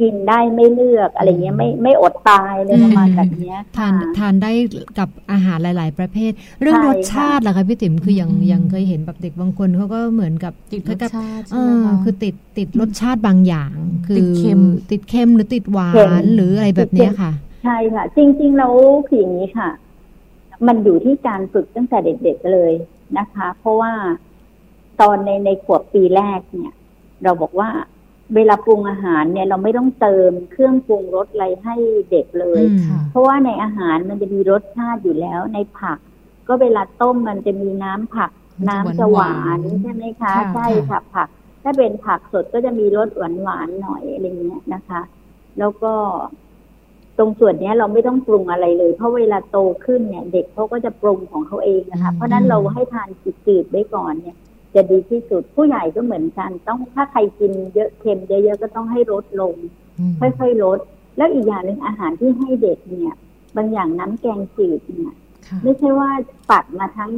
[SPEAKER 6] กินได้ไม่เลือกอะไรเงี้ยไม่ไม่อดตายเลยประมาณแบบเนี้ย
[SPEAKER 1] ทาน
[SPEAKER 6] ค่ะ
[SPEAKER 1] ทานได้กับอาหารหลาย ๆ ประเภท เรื่อง
[SPEAKER 6] ใช่
[SPEAKER 1] รสชาติล่ะคะพี่ติ๋มคือยัง
[SPEAKER 2] อืม
[SPEAKER 1] ยังเคยเห็นแบบเด็กบางคนเขาก็เหมือนกับ
[SPEAKER 2] ติดรสชาติ
[SPEAKER 1] เอ
[SPEAKER 2] ใช่ไหม
[SPEAKER 1] อ
[SPEAKER 2] คะ
[SPEAKER 1] คือติดติดรสชาติบางอย่าง คือ
[SPEAKER 2] ติดเค็ม
[SPEAKER 1] ติดเค็มหรือติดหวา
[SPEAKER 6] เค็ม
[SPEAKER 1] นหรืออะไรแบบเนี้ยค่ะ
[SPEAKER 6] ใช่ค่ะ จริงๆแล้วคืออย่างนี้ค่ะ มันอยู่ที่การฝึกตั้งแต่เด็กๆเลยนะคะ เพราะว่าตอนในในขวบปีแรกเนี่ย เราบอกว่าเวลาปรุงอาหารเนี่ยเราไม่ต้องเติมเครื่องปรุงรสอะไรให้เด็กเลย
[SPEAKER 1] อืม
[SPEAKER 2] ค่ะ
[SPEAKER 6] เพราะว่าในอาหารมันจะมีรสชาติอยู่แล้วในผัก ก็เวลาต้มมันจะมีน้ำผัก
[SPEAKER 2] มันจะ
[SPEAKER 6] น้ำจะหวาน
[SPEAKER 2] หวาน
[SPEAKER 6] ใช่ไหมคะ
[SPEAKER 2] ค่ะ
[SPEAKER 6] ใช่ค่ะผัก ถ้าเป็นผักสดก็จะมีรสหวานหวานๆหน่อยอะไรเงี้ยนะคะ แล้วก็ ตรงส่วนเนี้ยเราไม่ต้องปรุงอะไรเลย เพราะเวลาโตขึ้นเนี่ย เด็กเขาก็จะปรุงของเขาเองนะคะ เพราะฉะนั้นเราให้ทานจืดๆไว้ก่อนเนี่ย จะดีที่สุดผู้ใหญ่ก็เหมือนกัน ต้องถ้าใครกินเยอะเค็มเยอะๆก็ต้องให้ลดลง
[SPEAKER 2] อืม
[SPEAKER 6] ค่อยๆลด แล้วอีกอย่างหนึ่งอาหารที่ให้เด็กเนี่ย บางอย่างน้ำแกงจืดเนี่ย
[SPEAKER 2] ค่ะ
[SPEAKER 6] ไม่ใช่ว่าปัดมาทั้ง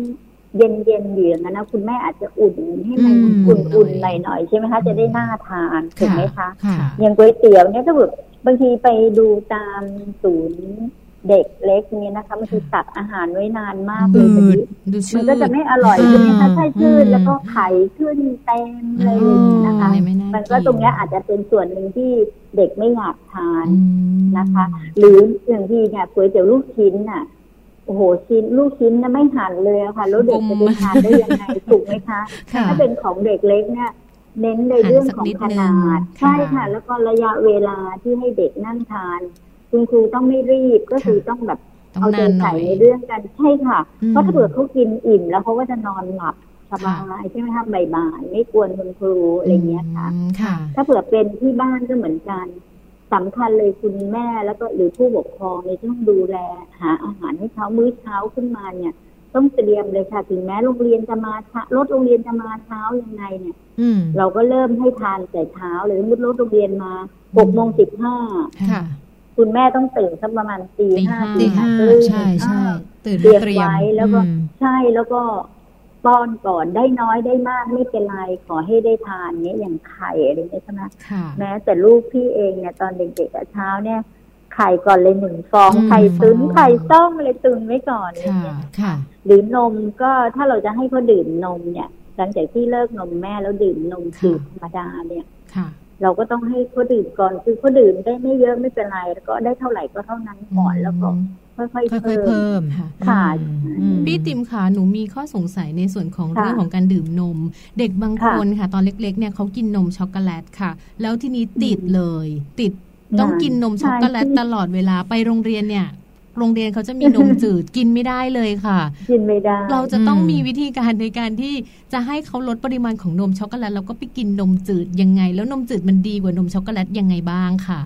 [SPEAKER 6] เย็นๆอยู่อย่างนั้นนะคุณแม่อาจจะอุ่นให้มัน
[SPEAKER 1] อืม
[SPEAKER 6] อุ่นๆหน่อยๆใช่ไหมคะจะได้น่าทานถูกไหมคะ
[SPEAKER 1] ค่ะ
[SPEAKER 6] อย่างก๋วยเตี๋ยวเนี่ยถ้าแบบ บางทีไปดูตามศูนย์เด็กเล็กเนี่ยนะคะบางทีตักอาหารไว้นานมากเลย
[SPEAKER 1] อื
[SPEAKER 6] แบบ
[SPEAKER 1] ด
[SPEAKER 6] นี้
[SPEAKER 2] ดู
[SPEAKER 6] มั
[SPEAKER 2] ชื่
[SPEAKER 6] น
[SPEAKER 2] อ
[SPEAKER 6] ก็จะไม่อร่อยใช่ไหมคะ
[SPEAKER 1] อ่า
[SPEAKER 6] ใช่ชื่น
[SPEAKER 1] อืม
[SPEAKER 6] แล้วก็ไข่ขึ้นเต็มเลยอย่างนี้นะคะ
[SPEAKER 2] เลยไม่น่า
[SPEAKER 6] มันก็
[SPEAKER 2] กิน
[SPEAKER 6] ตรงเนี้ยอาจจะเป็นส่วนหนึ่งที่เด็กไม่อยากทาน
[SPEAKER 2] อืม
[SPEAKER 6] นะคะ หรืออย่างที่เนี่ยก๋วยเตี๋ยวลูกชิ้นน่ะโอ้โหชิ้นลูกชิ้นน่ะไม่หั่นเลยอะค่ะแล้วเด็กจะไปทานได้ยังไงถูกไหมคะ
[SPEAKER 1] ค่ะ
[SPEAKER 6] ถ้าเป็นของเด็กเล็กเนี่ย เน้นในเรื่องของขนาด ใช่ค่ะ แล้วก็ระยะเวลาที่ให้เด็กนั่งทาน คุณครูต้องไม่รีบก็คือต้องแบบ
[SPEAKER 2] ต้อง
[SPEAKER 6] เอาใจ
[SPEAKER 2] นานหน่
[SPEAKER 6] ใส่
[SPEAKER 2] อย
[SPEAKER 6] ในเรื่องกันใช่ค่ะ
[SPEAKER 1] อืม
[SPEAKER 6] เพราะถ้าเผื่อเขากินอิ่มแล้วเขาก็จะนอนหลับสบายใช่ไหมคะบ่ายๆไม่กวนคุณครูอะไรอย่างเงี้ยค่ะ
[SPEAKER 2] อืมค่ะ
[SPEAKER 6] ถ้าเผื่อเป็นที่บ้านก็เหมือนกันสำคัญเลยคุณแม่แล้วก็หรือผู้ปกครองเนี่ยต้องดูแลหาอาหารให้เขามื้อเช้าขึ้นมาเนี่ย ต้องเตรียมเลยค่ะ ถึงแม้โรงเรียนจะมาช้ารถโรงเรียนจะมาเช้ายังไงเนี่ย
[SPEAKER 1] อืม
[SPEAKER 6] เราก็เริ่มให้ทานแต่เช้าหรือมุดรถโรงเรียนมาหกโมงสิบห้า
[SPEAKER 1] ค่ะ
[SPEAKER 6] คุณแม่ต้องตื่นสักประมาณตี
[SPEAKER 2] ตี
[SPEAKER 6] ห้า
[SPEAKER 2] ห้า
[SPEAKER 1] ตีห้า
[SPEAKER 6] ครึ่ง
[SPEAKER 1] ใช่ใช่
[SPEAKER 6] อ่า
[SPEAKER 1] ตื่น
[SPEAKER 6] เตรียม
[SPEAKER 1] เตรียม
[SPEAKER 6] ไว้แล้วก็
[SPEAKER 1] อืม
[SPEAKER 6] ใช่แล้วก็ป้อนก่อนได้น้อยได้มากไม่เป็นไรขอให้ได้ทานเนี้ยอย่างไข่อะไรเงี้ยใช่ไหม
[SPEAKER 2] ค่ะ
[SPEAKER 6] แม้แต่ลูกพี่เองเนี่ยตอนเด็กๆอะเช้าเนี่ย ไข่ก่อนเลยหนึ่งฟอง
[SPEAKER 1] อืม
[SPEAKER 6] ไข่ตุนไข่ต้มอะไรตุนไว้ก่อนอะไร
[SPEAKER 2] ค่ะ
[SPEAKER 6] เงี้ย
[SPEAKER 1] ค่ะ
[SPEAKER 6] หรือนมก็ถ้าเราจะให้เขาดื่มนมเนี่ย หลังจากที่เลิกนมแม่แล้วดื่มนมจืดธรรมดาเนี่ย
[SPEAKER 2] ค่ะ
[SPEAKER 6] เราก็ต้องให้เขาดื่มก่อนคือเขาดื่มได้ไม่เยอะไม่เป็นไรแล้วก็ได้เท่าไหร่ก็เท่านั้นก่อนแล้วก็ค่อยๆ
[SPEAKER 1] ค่อยๆ
[SPEAKER 6] เพิ่ม
[SPEAKER 1] เพิ่ม
[SPEAKER 2] ค่ะ
[SPEAKER 6] ค่ะ
[SPEAKER 1] อืม
[SPEAKER 2] พี่ติมค่ะหนูมีข้อสงสัยในส่วนของ
[SPEAKER 6] ค่ะ
[SPEAKER 2] เรื่องของการดื่มนม เด็กบาง
[SPEAKER 6] ค่ะ
[SPEAKER 2] คนค่ะ ตอนเล็กๆ เนี่ยเขากินนมช็อกโกแลตค่ะ แล้วทีนี้ติดเลย ติด ต้องกินนมช็อกโกแลต
[SPEAKER 6] ใช่
[SPEAKER 2] ตลอดเวลาไปโรงเรียนเนี่ย โรงเรียนเขาจะมีนมจืดกินไม่ได้เลยค่ะ
[SPEAKER 6] กินไม่ได้
[SPEAKER 2] เราจะต้อง
[SPEAKER 1] อืม
[SPEAKER 2] มีวิธีการในการที่จะให้เขาลดปริมาณของนมช็อกโกแลตแล้วก็ไปกินนมจืดยังไง แล้วนมจืดมันดีกว่านมช็อกโกแลตยังไงบ้างค่ะ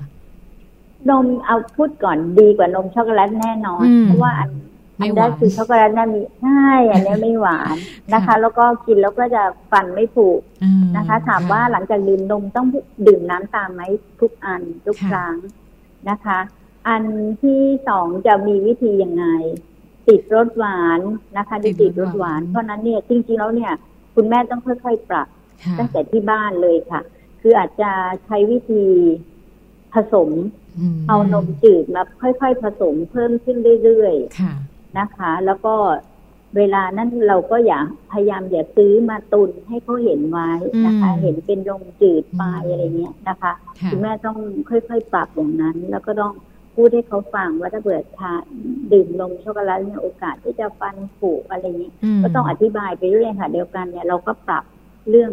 [SPEAKER 6] นมเอาพูดก่อนดีกว่านมช็อกโกแลตแน่นอน
[SPEAKER 1] อืม
[SPEAKER 6] เพราะว่าอัน
[SPEAKER 2] ไม่
[SPEAKER 6] อัน
[SPEAKER 2] ห
[SPEAKER 6] แร
[SPEAKER 2] วาน
[SPEAKER 6] กคือช็อกโกแลตน่ะมีใช่อันเนี้ยไม่หวานนะคะ
[SPEAKER 2] ค่ะ
[SPEAKER 6] แล้วก็กินแล้วก็จะฟันไม่ผุ
[SPEAKER 2] อืม
[SPEAKER 6] นะคะ ถามว่าหลังจากดื่มนมต้องดื่มน้ำตามไหมทุกอันทุก
[SPEAKER 2] ค่ะ
[SPEAKER 6] ครั้งนะคะ อันที่สองจะมีวิธียังไง ติดรสหวานนะคะที่ติดรสหวาน เพราะฉะนั้นเนี่ยจริงๆแล้วเนี่ย คุณแม่ต้องค่อยๆปรับ
[SPEAKER 2] ค่ะ
[SPEAKER 6] ตั้งแต่ที่บ้านเลยค่ะ คืออาจจะใช้วิธีผสม
[SPEAKER 2] ม
[SPEAKER 6] เอานมจืดมาค่อยๆผสมเพิ่มขึ้นเรื่อย
[SPEAKER 2] ค่ะ
[SPEAKER 6] ๆ นะคะ แล้วก็เวลานั้นเราก็อย่าพยายามอย่าซื้อมาตุนให้เขาเห็นไว้นะคะ
[SPEAKER 1] อืม
[SPEAKER 6] เห็นเป็นนมจืดไป
[SPEAKER 2] อืม
[SPEAKER 6] อะไรเงี้ยนะคะ
[SPEAKER 2] ค่ะ
[SPEAKER 6] คุณแม่ต้องค่อยๆปรับอย่างนั้น แล้วก็ต้องพูดให้เขาฟังว่าถ้าเกิดทานดื่มนมช็อกโกแลตเนี่ยโอกาสที่จะฟันผุอะไรเงี้ย
[SPEAKER 1] ม
[SPEAKER 6] ก็ต้องอธิบายไปเรื่อยค่ะเดียวกันเนี่ยเราก็ปรับเรื่อง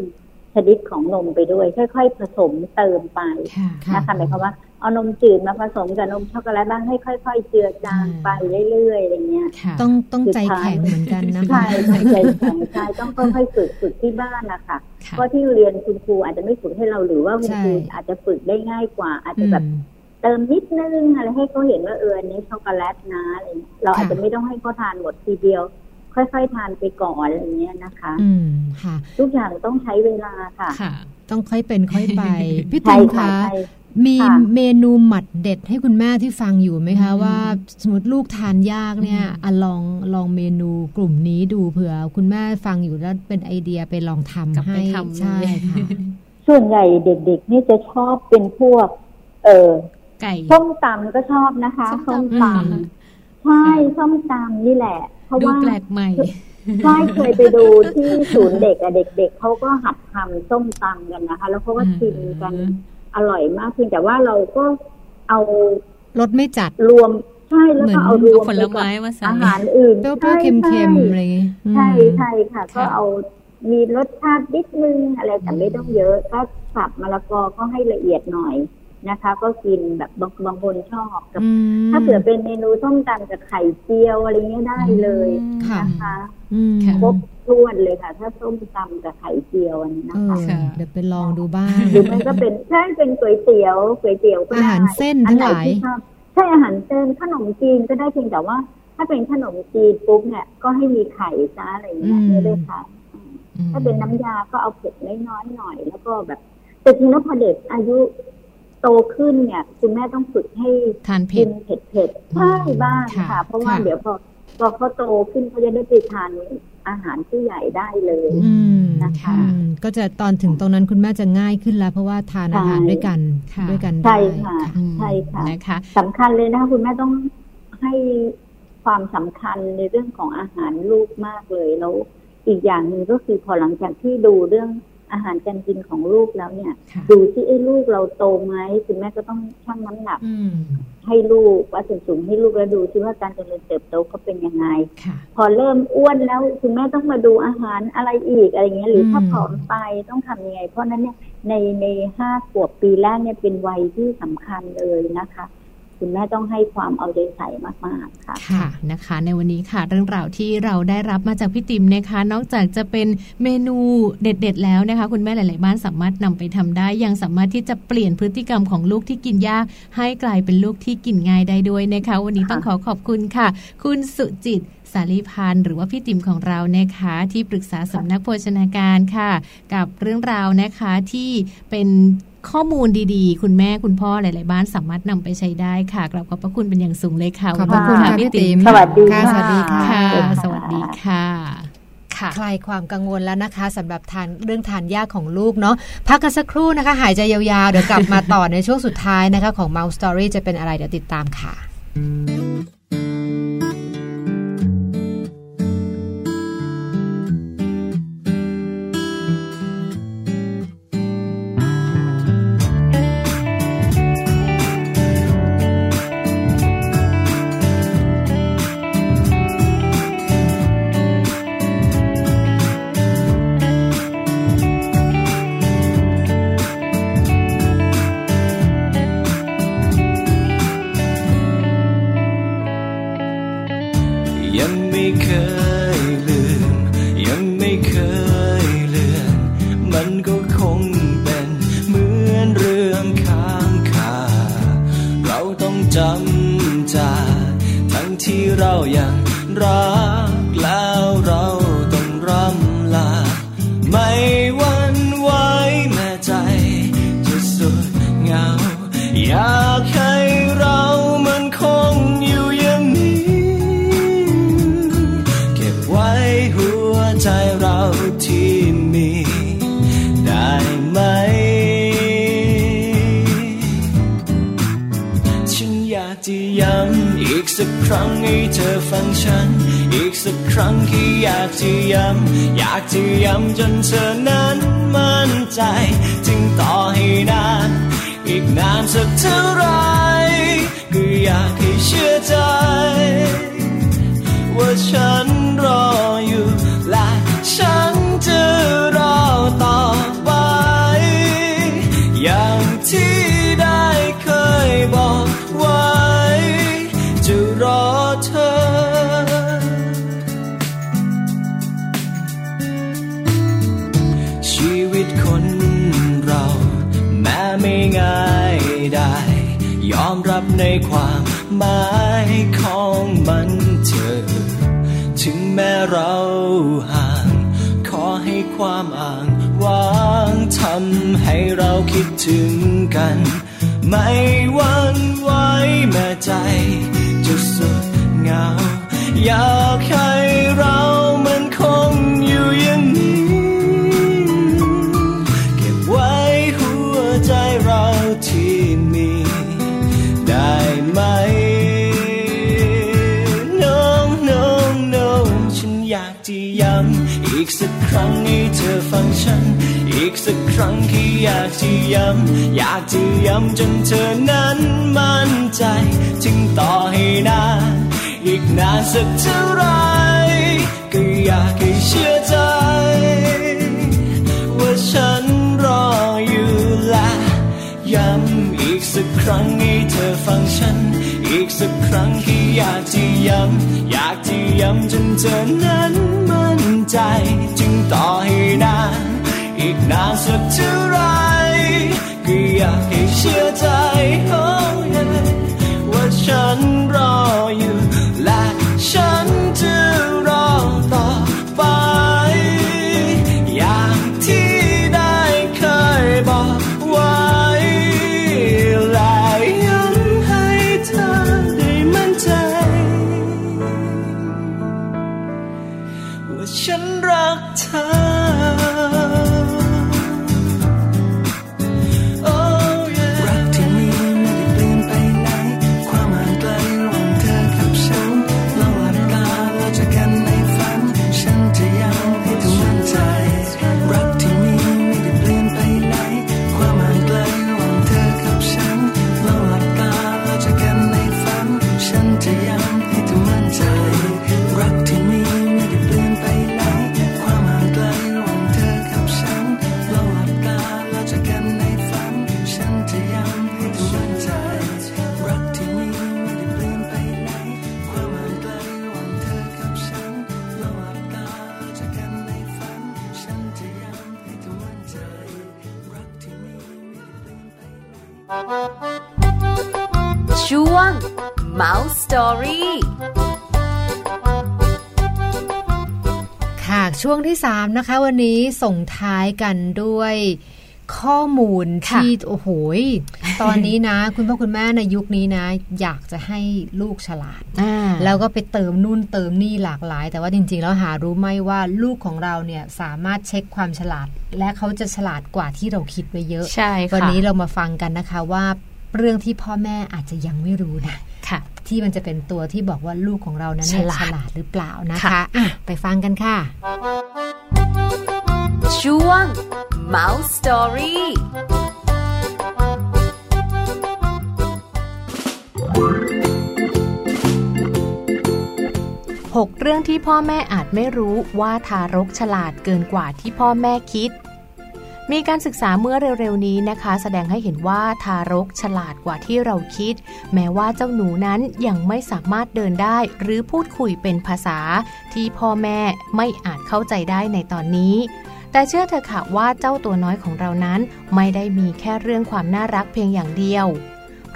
[SPEAKER 6] ชนิดของนมไปด้วย ค่อย ๆ ผสมเติมไป
[SPEAKER 2] ค่ะ
[SPEAKER 1] ค่ะ
[SPEAKER 6] นะคะหมายความว่าเอานมจืดมาผสมกับนมช็อกโกแลตบ้างให้ค่อย ๆ เจือจางไปเรื่อยๆอะไรเงี้ย
[SPEAKER 2] ค่ะ
[SPEAKER 1] ต้องต้องใจแข็งเหมือนกันนะ
[SPEAKER 6] ใช่
[SPEAKER 1] คะ
[SPEAKER 6] ใช่ใช่ใช่ใช่ต้องค่อยๆฝึกฝึกที่บ้านนะคะ
[SPEAKER 2] ค่ะ
[SPEAKER 6] เพราะที่เรียนคุณครูอาจจะไม่ฝึกให้เราหรือว่าคุณครู
[SPEAKER 1] ใช่
[SPEAKER 6] อาจจะฝึกได้ง่ายกว่า อาจ
[SPEAKER 1] อื
[SPEAKER 6] จะ
[SPEAKER 1] ม
[SPEAKER 6] แบบเติมนิดนึงอะไรให้เขาเห็นว่าเอออันนี้ช็อกโกแลตนะอะไรเงี้ยเราอาจจะไม่ต้องให้เขาทานหมดทีเดียว ค่อยๆทานไปก่อนอะไรเงี้ยนะคะ
[SPEAKER 1] อืมค่ะ
[SPEAKER 6] ทุกอย่างต้องใช้เวลาค่ะ
[SPEAKER 2] ค่ะ
[SPEAKER 1] ต้องค่อยเป็นค่อยไป พี่
[SPEAKER 6] ใช่
[SPEAKER 1] ติม
[SPEAKER 6] ค่ะ
[SPEAKER 1] คะ
[SPEAKER 6] ใช่
[SPEAKER 1] มี
[SPEAKER 6] ค่ะ
[SPEAKER 1] เมนูหมัดเด็ดให้คุณแม่ที่ฟังอยู่ไหมคะ
[SPEAKER 2] อืม
[SPEAKER 1] ว่าสมมติลูกทานยากเนี่ย
[SPEAKER 2] อืม
[SPEAKER 1] อะลองลองเมนูกลุ่มนี้ดูเผื่อ คุณแม่ฟังอยู่แล้วเป็นไอเดียไปลองทำ
[SPEAKER 2] กลับไป
[SPEAKER 1] ให้
[SPEAKER 2] ทำเลย
[SPEAKER 1] ใช่ค่ะ
[SPEAKER 6] ส่วนใหญ่เด็กๆนี่จะชอบเป็นพวก เออ
[SPEAKER 2] ไก่
[SPEAKER 6] ส้มตำก็ชอบนะคะ
[SPEAKER 2] ส้
[SPEAKER 6] ส้
[SPEAKER 2] ม
[SPEAKER 6] ม
[SPEAKER 2] ตำ
[SPEAKER 6] ตำใช่ส้มตำนี่แหละ เพราะ
[SPEAKER 2] ดู
[SPEAKER 6] ว่า
[SPEAKER 2] แปลกใหม่
[SPEAKER 6] ใช่เคยไปดูที่ศูนย์เด็กอะเด็ก ๆเขาก็หัดทำส้มตำกันนะคะ แล้วเขาก็ชิมกัน
[SPEAKER 2] อืม
[SPEAKER 6] อร่อยมากเพียงแต่ว่าเราก็เอา
[SPEAKER 1] รสไม่จัด
[SPEAKER 6] รวมใช่แล้วก็เอารว
[SPEAKER 2] เอา
[SPEAKER 6] ม
[SPEAKER 2] ผลไม้
[SPEAKER 6] ปกับ
[SPEAKER 2] มาใส่
[SPEAKER 6] อาหารอื่น
[SPEAKER 1] เปรี้ยวๆเค็มๆอะไรอย่างงี้อืม
[SPEAKER 6] ใช่ใช่ค่ะ ก็
[SPEAKER 2] ค่ะ
[SPEAKER 6] เอามีรสชาตินิดนึงอะไรแต่ไม่ต้องเยอะ ก็สับมะละกอก็ให้ละเอียดหน่อย นะคะ ก็กินแบบบางบางคนชอบกับ
[SPEAKER 1] อืม
[SPEAKER 6] ถ้าเผื่อเป็นเมนูส้มตำกับไข่เจียวอะไรเงี้ยได้เลย
[SPEAKER 1] ค่ะ
[SPEAKER 6] นะคะ
[SPEAKER 1] อืม
[SPEAKER 2] ค่ะ
[SPEAKER 6] ครบถ้วนเลยค่ะ ถ้าส้มตำกับไข่เจียวอันนี้
[SPEAKER 1] เอ
[SPEAKER 6] นะ
[SPEAKER 1] อ
[SPEAKER 6] คะ
[SPEAKER 2] ค่ะ
[SPEAKER 1] เดี๋ยวไปลองดูบ้าง
[SPEAKER 6] หรือไม่ก็เป็นใช่เป็นก๋วยเตี๋ยวก๋วยเตี๋ยวก็
[SPEAKER 1] อา
[SPEAKER 6] ได้
[SPEAKER 1] หารเส้น
[SPEAKER 6] อั
[SPEAKER 1] ทั้
[SPEAKER 6] น
[SPEAKER 1] ง
[SPEAKER 6] ไห
[SPEAKER 1] ห
[SPEAKER 6] น
[SPEAKER 1] ลาย
[SPEAKER 6] ที่ชอบใช่อาหารเส้นขนมจีนก็ได้เพียงแต่ว่า ถ้าเป็นขนมจีนปุ๊บเนี่ยก็ให้มีไข่ซะอะไรอย่างเงี้ย
[SPEAKER 1] อืม
[SPEAKER 6] ไม่ได้ค่ะ
[SPEAKER 2] อืม
[SPEAKER 6] ถ้าเป็นน้ำยาก็เอาเผ็ดน้อยๆหน่อย แล้วก็แบบแต่จริงแล้วพอเด็กอายุ โตขึ้นเนี่ย คุณแม่ต้องฝึกให้
[SPEAKER 2] ทานเผ็
[SPEAKER 6] กิ
[SPEAKER 2] ด
[SPEAKER 6] นเผ็ดๆใช่บ้าง
[SPEAKER 2] ค่ะ
[SPEAKER 6] ค่ะ เพราะว่า
[SPEAKER 1] ค่ะ
[SPEAKER 6] เดี๋ยวพอพอเขาโตขึ้นเขาจะได้ไปทานอาหารผู้ใหญ่ได้เลย
[SPEAKER 1] อืม
[SPEAKER 6] นะคะ
[SPEAKER 1] อืมก็จะตอนถึงตรงนั้นคุณแม่จะง่ายขึ้นแล้ว เพราะว่าทานอาหาร
[SPEAKER 6] ใช่
[SPEAKER 1] ด้วยกัน
[SPEAKER 2] ค่ะ
[SPEAKER 1] ด้วยกัน
[SPEAKER 6] ใช่
[SPEAKER 1] ได้
[SPEAKER 6] ค่ะ
[SPEAKER 2] อืม
[SPEAKER 6] ใช่ค่ะ
[SPEAKER 2] นะคะ
[SPEAKER 6] สำคัญเลยนะคะคุณแม่ต้องให้ความสำคัญในเรื่องของอาหารลูกมากเลยแล้วอีกอย่างหนึ่งก็คือพอหลังจากที่ดูเรื่อง อาหารการกินของลูกแล้วเนี่ย
[SPEAKER 2] ค่ะ
[SPEAKER 6] ดูที่ไอ้ลูกเราโตไหมคุณแม่ก็ต้องชั่งน้ำหนัก
[SPEAKER 1] อืม
[SPEAKER 6] ให้ลูกวัดส่วนสูงให้ลูกแล้วดูซิว่าการเจริญเติบโตเขาเป็นยังไง
[SPEAKER 2] ค่ะ
[SPEAKER 6] พอเริ่มอ้วนแล้วคุณแม่ต้องมาดูอาหารอะไรอีกอะไรเงี้ยหรือถ้า
[SPEAKER 1] อืม
[SPEAKER 6] ผอมไปต้องทำยังไง เพราะฉะนั้นเนี่ยในในห้าขวบปีแรกเนี่ยเป็นวัยที่สำคัญเลยนะคะ คุณแม่ต้องให้ความเอาใจใส่มากๆค่ะ
[SPEAKER 2] ค่ะนะคะ ในวันนี้ค่ะ เรื่องราวที่เราได้รับมาจากพี่ติ๋มนะคะ นอกจากจะเป็นเมนูเด็ด ๆ แล้วนะคะ คุณแม่หลายๆบ้านสามารถนำไปทำได้ ยังสามารถที่จะเปลี่ยนพฤติกรรมของลูกที่กินยาก ให้กลายเป็นลูกที่กินง่ายได้ด้วยนะคะ วันนี้ต้องขอขอบคุณค่ะ คุณสุจิตสาลีพันธ์หรือว่าพี่ติ๋มของเรานะคะ ที่ปรึกษาสำนักโภชนาการค่ะ กับเรื่องราวนะคะที่เป็น ข้อมูลดีๆ คุณแม่คุณพ่อหลาย ๆ บ้านสามารถนำไปใช้ได้ค่ะกราบขอบพระคุณเป็นอย่างสูงเลยค่ะ
[SPEAKER 1] ขอบพระคุณ
[SPEAKER 2] วัน
[SPEAKER 1] ค่ะ
[SPEAKER 2] นี้
[SPEAKER 1] พี่ติ๋ม
[SPEAKER 6] สวัสดี
[SPEAKER 1] ค่ะ
[SPEAKER 6] ค่ะ
[SPEAKER 1] สวัสดีค่ะ
[SPEAKER 2] ค่ะ
[SPEAKER 6] ค่ะ
[SPEAKER 2] สวัสดีค่ะค่ะ
[SPEAKER 1] คลายความกังวลแล้วนะคะสำหรับทานเรื่องทานยากของลูกเนาะพักกันสักครู่นะคะ หายใจยาวๆ เดี๋ยวกลับมาต่อในช่วงสุดท้ายนะคะ ของ Mouse Story จะเป็นอะไรเดี๋ยวติดตามค่ะ
[SPEAKER 7] จะย้ำอีกสักครั้งให้เธอฟังฉัน อีกสักครั้งที่อยากจะย้ำอยากจะย้ำจนเธอนั้นมั่นใจ จึงต่อให้นานอีกนานสักเท่าไหรก็อยากให้เชื่อใจ ว่าฉันรออยู่และฉันจะ ในความหมายของมันเธอ ถึงแม้เราห่าง ขอให้ความอ่างวางทำให้เราคิดถึงกัน ไม่หวันไหวแม้ใจจะสุดเหงา อยากให้ ครั้งให้เธอฟังฉัน อีกสักครั้งที่อยากจะย้ำ อยากจะย้ำจนเธอนั้นมั่นใจจึงต่อให้นานอีกนานสักเท่าไร ก็อยากให้เชื่อใจ ว่าฉันรออยู่และย้ำอีกสักครั้งให้เธอฟังฉัน อีกสักครั้งที่อยากจะย้ำ อยากจะย้ำจนเธอนั้น ใจจึงต่อให้นานอีกนานสักเท่าไรก็อยากให้เชื่อใจ oh yeah ว่าฉันรออยู่และฉันจะ
[SPEAKER 8] Story
[SPEAKER 1] ค่ะ ช่วงที่ 3 นะคะ วันนี้ส่งท้ายกันด้วยข้อมูล
[SPEAKER 2] ค่ะ
[SPEAKER 1] ที่โอ้โหยตอนนี้นะ คุณพ่อคุณแม่ในยุคนี้นะ อยากจะให้ลูกฉลาด
[SPEAKER 2] อ่า
[SPEAKER 1] แล้วก็ไปเติมนู่นเติมนี่หลากหลาย แต่ว่าจริง ๆ แล้วหารู้ไหมว่าลูกของเราเนี่ยสามารถเช็คความฉลาด และเขาจะฉลาดกว่าที่เราคิดไว้เยอะ
[SPEAKER 2] ใช่ค่ะ
[SPEAKER 1] วันนี้เรามาฟังกันนะคะว่าเรื่องที่พ่อแม่อาจจะยังไม่รู้นะ
[SPEAKER 2] ค่ะ
[SPEAKER 1] ที่มันจะเป็นตัวที่บอกว่าลูกของเรานั้น
[SPEAKER 2] ฉ
[SPEAKER 1] เนี่ย
[SPEAKER 2] ลาด
[SPEAKER 1] ฉลาดหรือเปล่านะคะ
[SPEAKER 2] ค่ะ
[SPEAKER 1] อะไปฟังกันค่ะ
[SPEAKER 8] ช่วง Mouse Story
[SPEAKER 2] 6 เรื่องที่พ่อแม่อาจไม่รู้ว่าทารกฉลาดเกินกว่าที่พ่อแม่คิด มีการศึกษาเมื่อเร็วๆนี้นะคะ แสดงให้เห็นว่าทารกฉลาดกว่าที่เราคิด แม้ว่าเจ้าหนูนั้นยังไม่สามารถเดินได้ หรือพูดคุยเป็นภาษา ที่พ่อแม่ไม่อาจเข้าใจได้ในตอนนี้แต่เชื่อเถอะค่ะว่าเจ้าตัวน้อยของเรานั้น ไม่ได้มีแค่เรื่องความน่ารักเพียงอย่างเดียว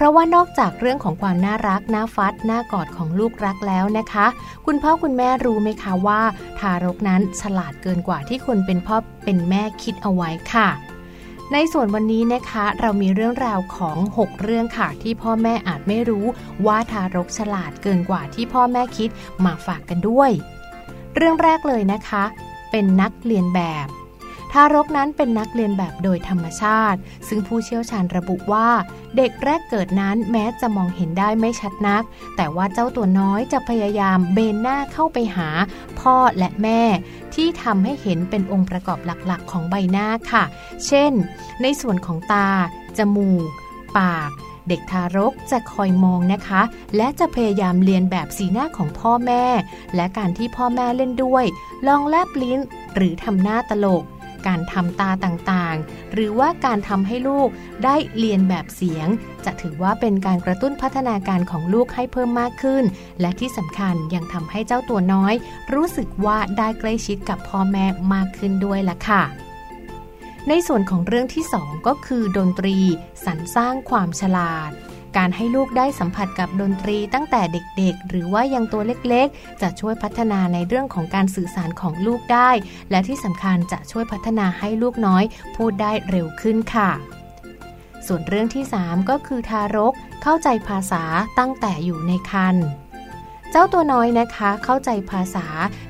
[SPEAKER 2] ราะว่านอกจากเรื่องของความน่ารักน่าฟัดน่ากอดของลูกรักแล้วนะคะ คุณพ่อคุณแม่รู้ไหมคะว่า ทารกนั้นฉลาดเกินกว่าที่คนเป็นพ่อเป็นแม่คิดเอาไว้ค่ะในส่วนวันนี้นะคะเรามีเรื่องราวของ 6 เรื่องค่ะ ที่พ่อแม่อาจไม่รู้ว่าทารกฉลาดเกินกว่าที่พ่อแม่คิดมาฝากกันด้วย เรื่องแรกเลยนะคะ เป็นนักเรียนแบบ ทารกนั้นเป็นนักเรียนแบบโดยธรรมชาติ ซึ่งผู้เชี่ยวชาญระบุว่า เด็กแรกเกิดนั้นแม้จะมองเห็นได้ไม่ชัดนัก แต่ว่าเจ้าตัวน้อยจะพยายามเบนหน้าเข้าไปหา พ่อและแม่ ที่ทำให้เห็นเป็นองค์ประกอบหลักๆ ของใบหน้าค่ะ เช่น ในส่วนของตา จมูก ปากเด็กทารกจะคอยมองนะคะ และจะพยายามเรียนแบบสีหน้าของพ่อแม่ และการที่พ่อแม่เล่นด้วย ลองแลบลิ้นหรือทำหน้าตลก การทำตาต่างๆ หรือว่าการทำให้ลูกได้เรียนแบบเสียง จะถือว่าเป็นการกระตุ้นพัฒนาการของลูกให้เพิ่มมากขึ้น และที่สำคัญยังทำให้เจ้าตัวน้อย รู้สึกว่าได้ใกล้ชิดกับพ่อแม่มากขึ้นด้วยล่ะค่ะในส่วนของเรื่องที่ 2 ก็คือดนตรีสรรสร้างความฉลาด การให้ลูกได้สัมผัสกับดนตรีตั้งแต่เด็กๆ หรือว่ายังตัวเล็กๆ จะช่วยพัฒนาในเรื่องของการสื่อสารของลูกได้ และที่สำคัญจะช่วยพัฒนาให้ลูกน้อย พูดได้เร็วขึ้นค่ะ ส่วนเรื่องที่ 3 ก็คือทารกเข้าใจภาษาตั้งแต่อยู่ในครรภ์ เจ้าตัวน้อยนะคะเข้าใจภาษา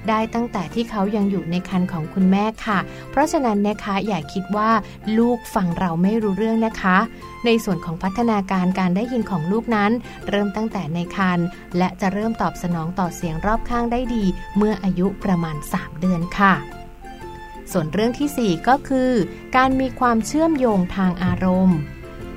[SPEAKER 2] ได้ตั้งแต่ที่เขายังอยู่ในครรภ์ของคุณแม่ค่ะ เพราะฉะนั้นนะคะอย่าคิดว่าลูกฟังเราไม่รู้เรื่องนะคะ ในส่วนของพัฒนาการการได้ยินของลูกนั้น เริ่มตั้งแต่ในครรภ์และจะเริ่มตอบสนองต่อเสียงรอบข้างได้ดี เมื่ออายุประมาณ 3 เดือนค่ะส่วนเรื่องทีสี่4 ก็คือ การมีความเชื่อมโยงทางอารมณ์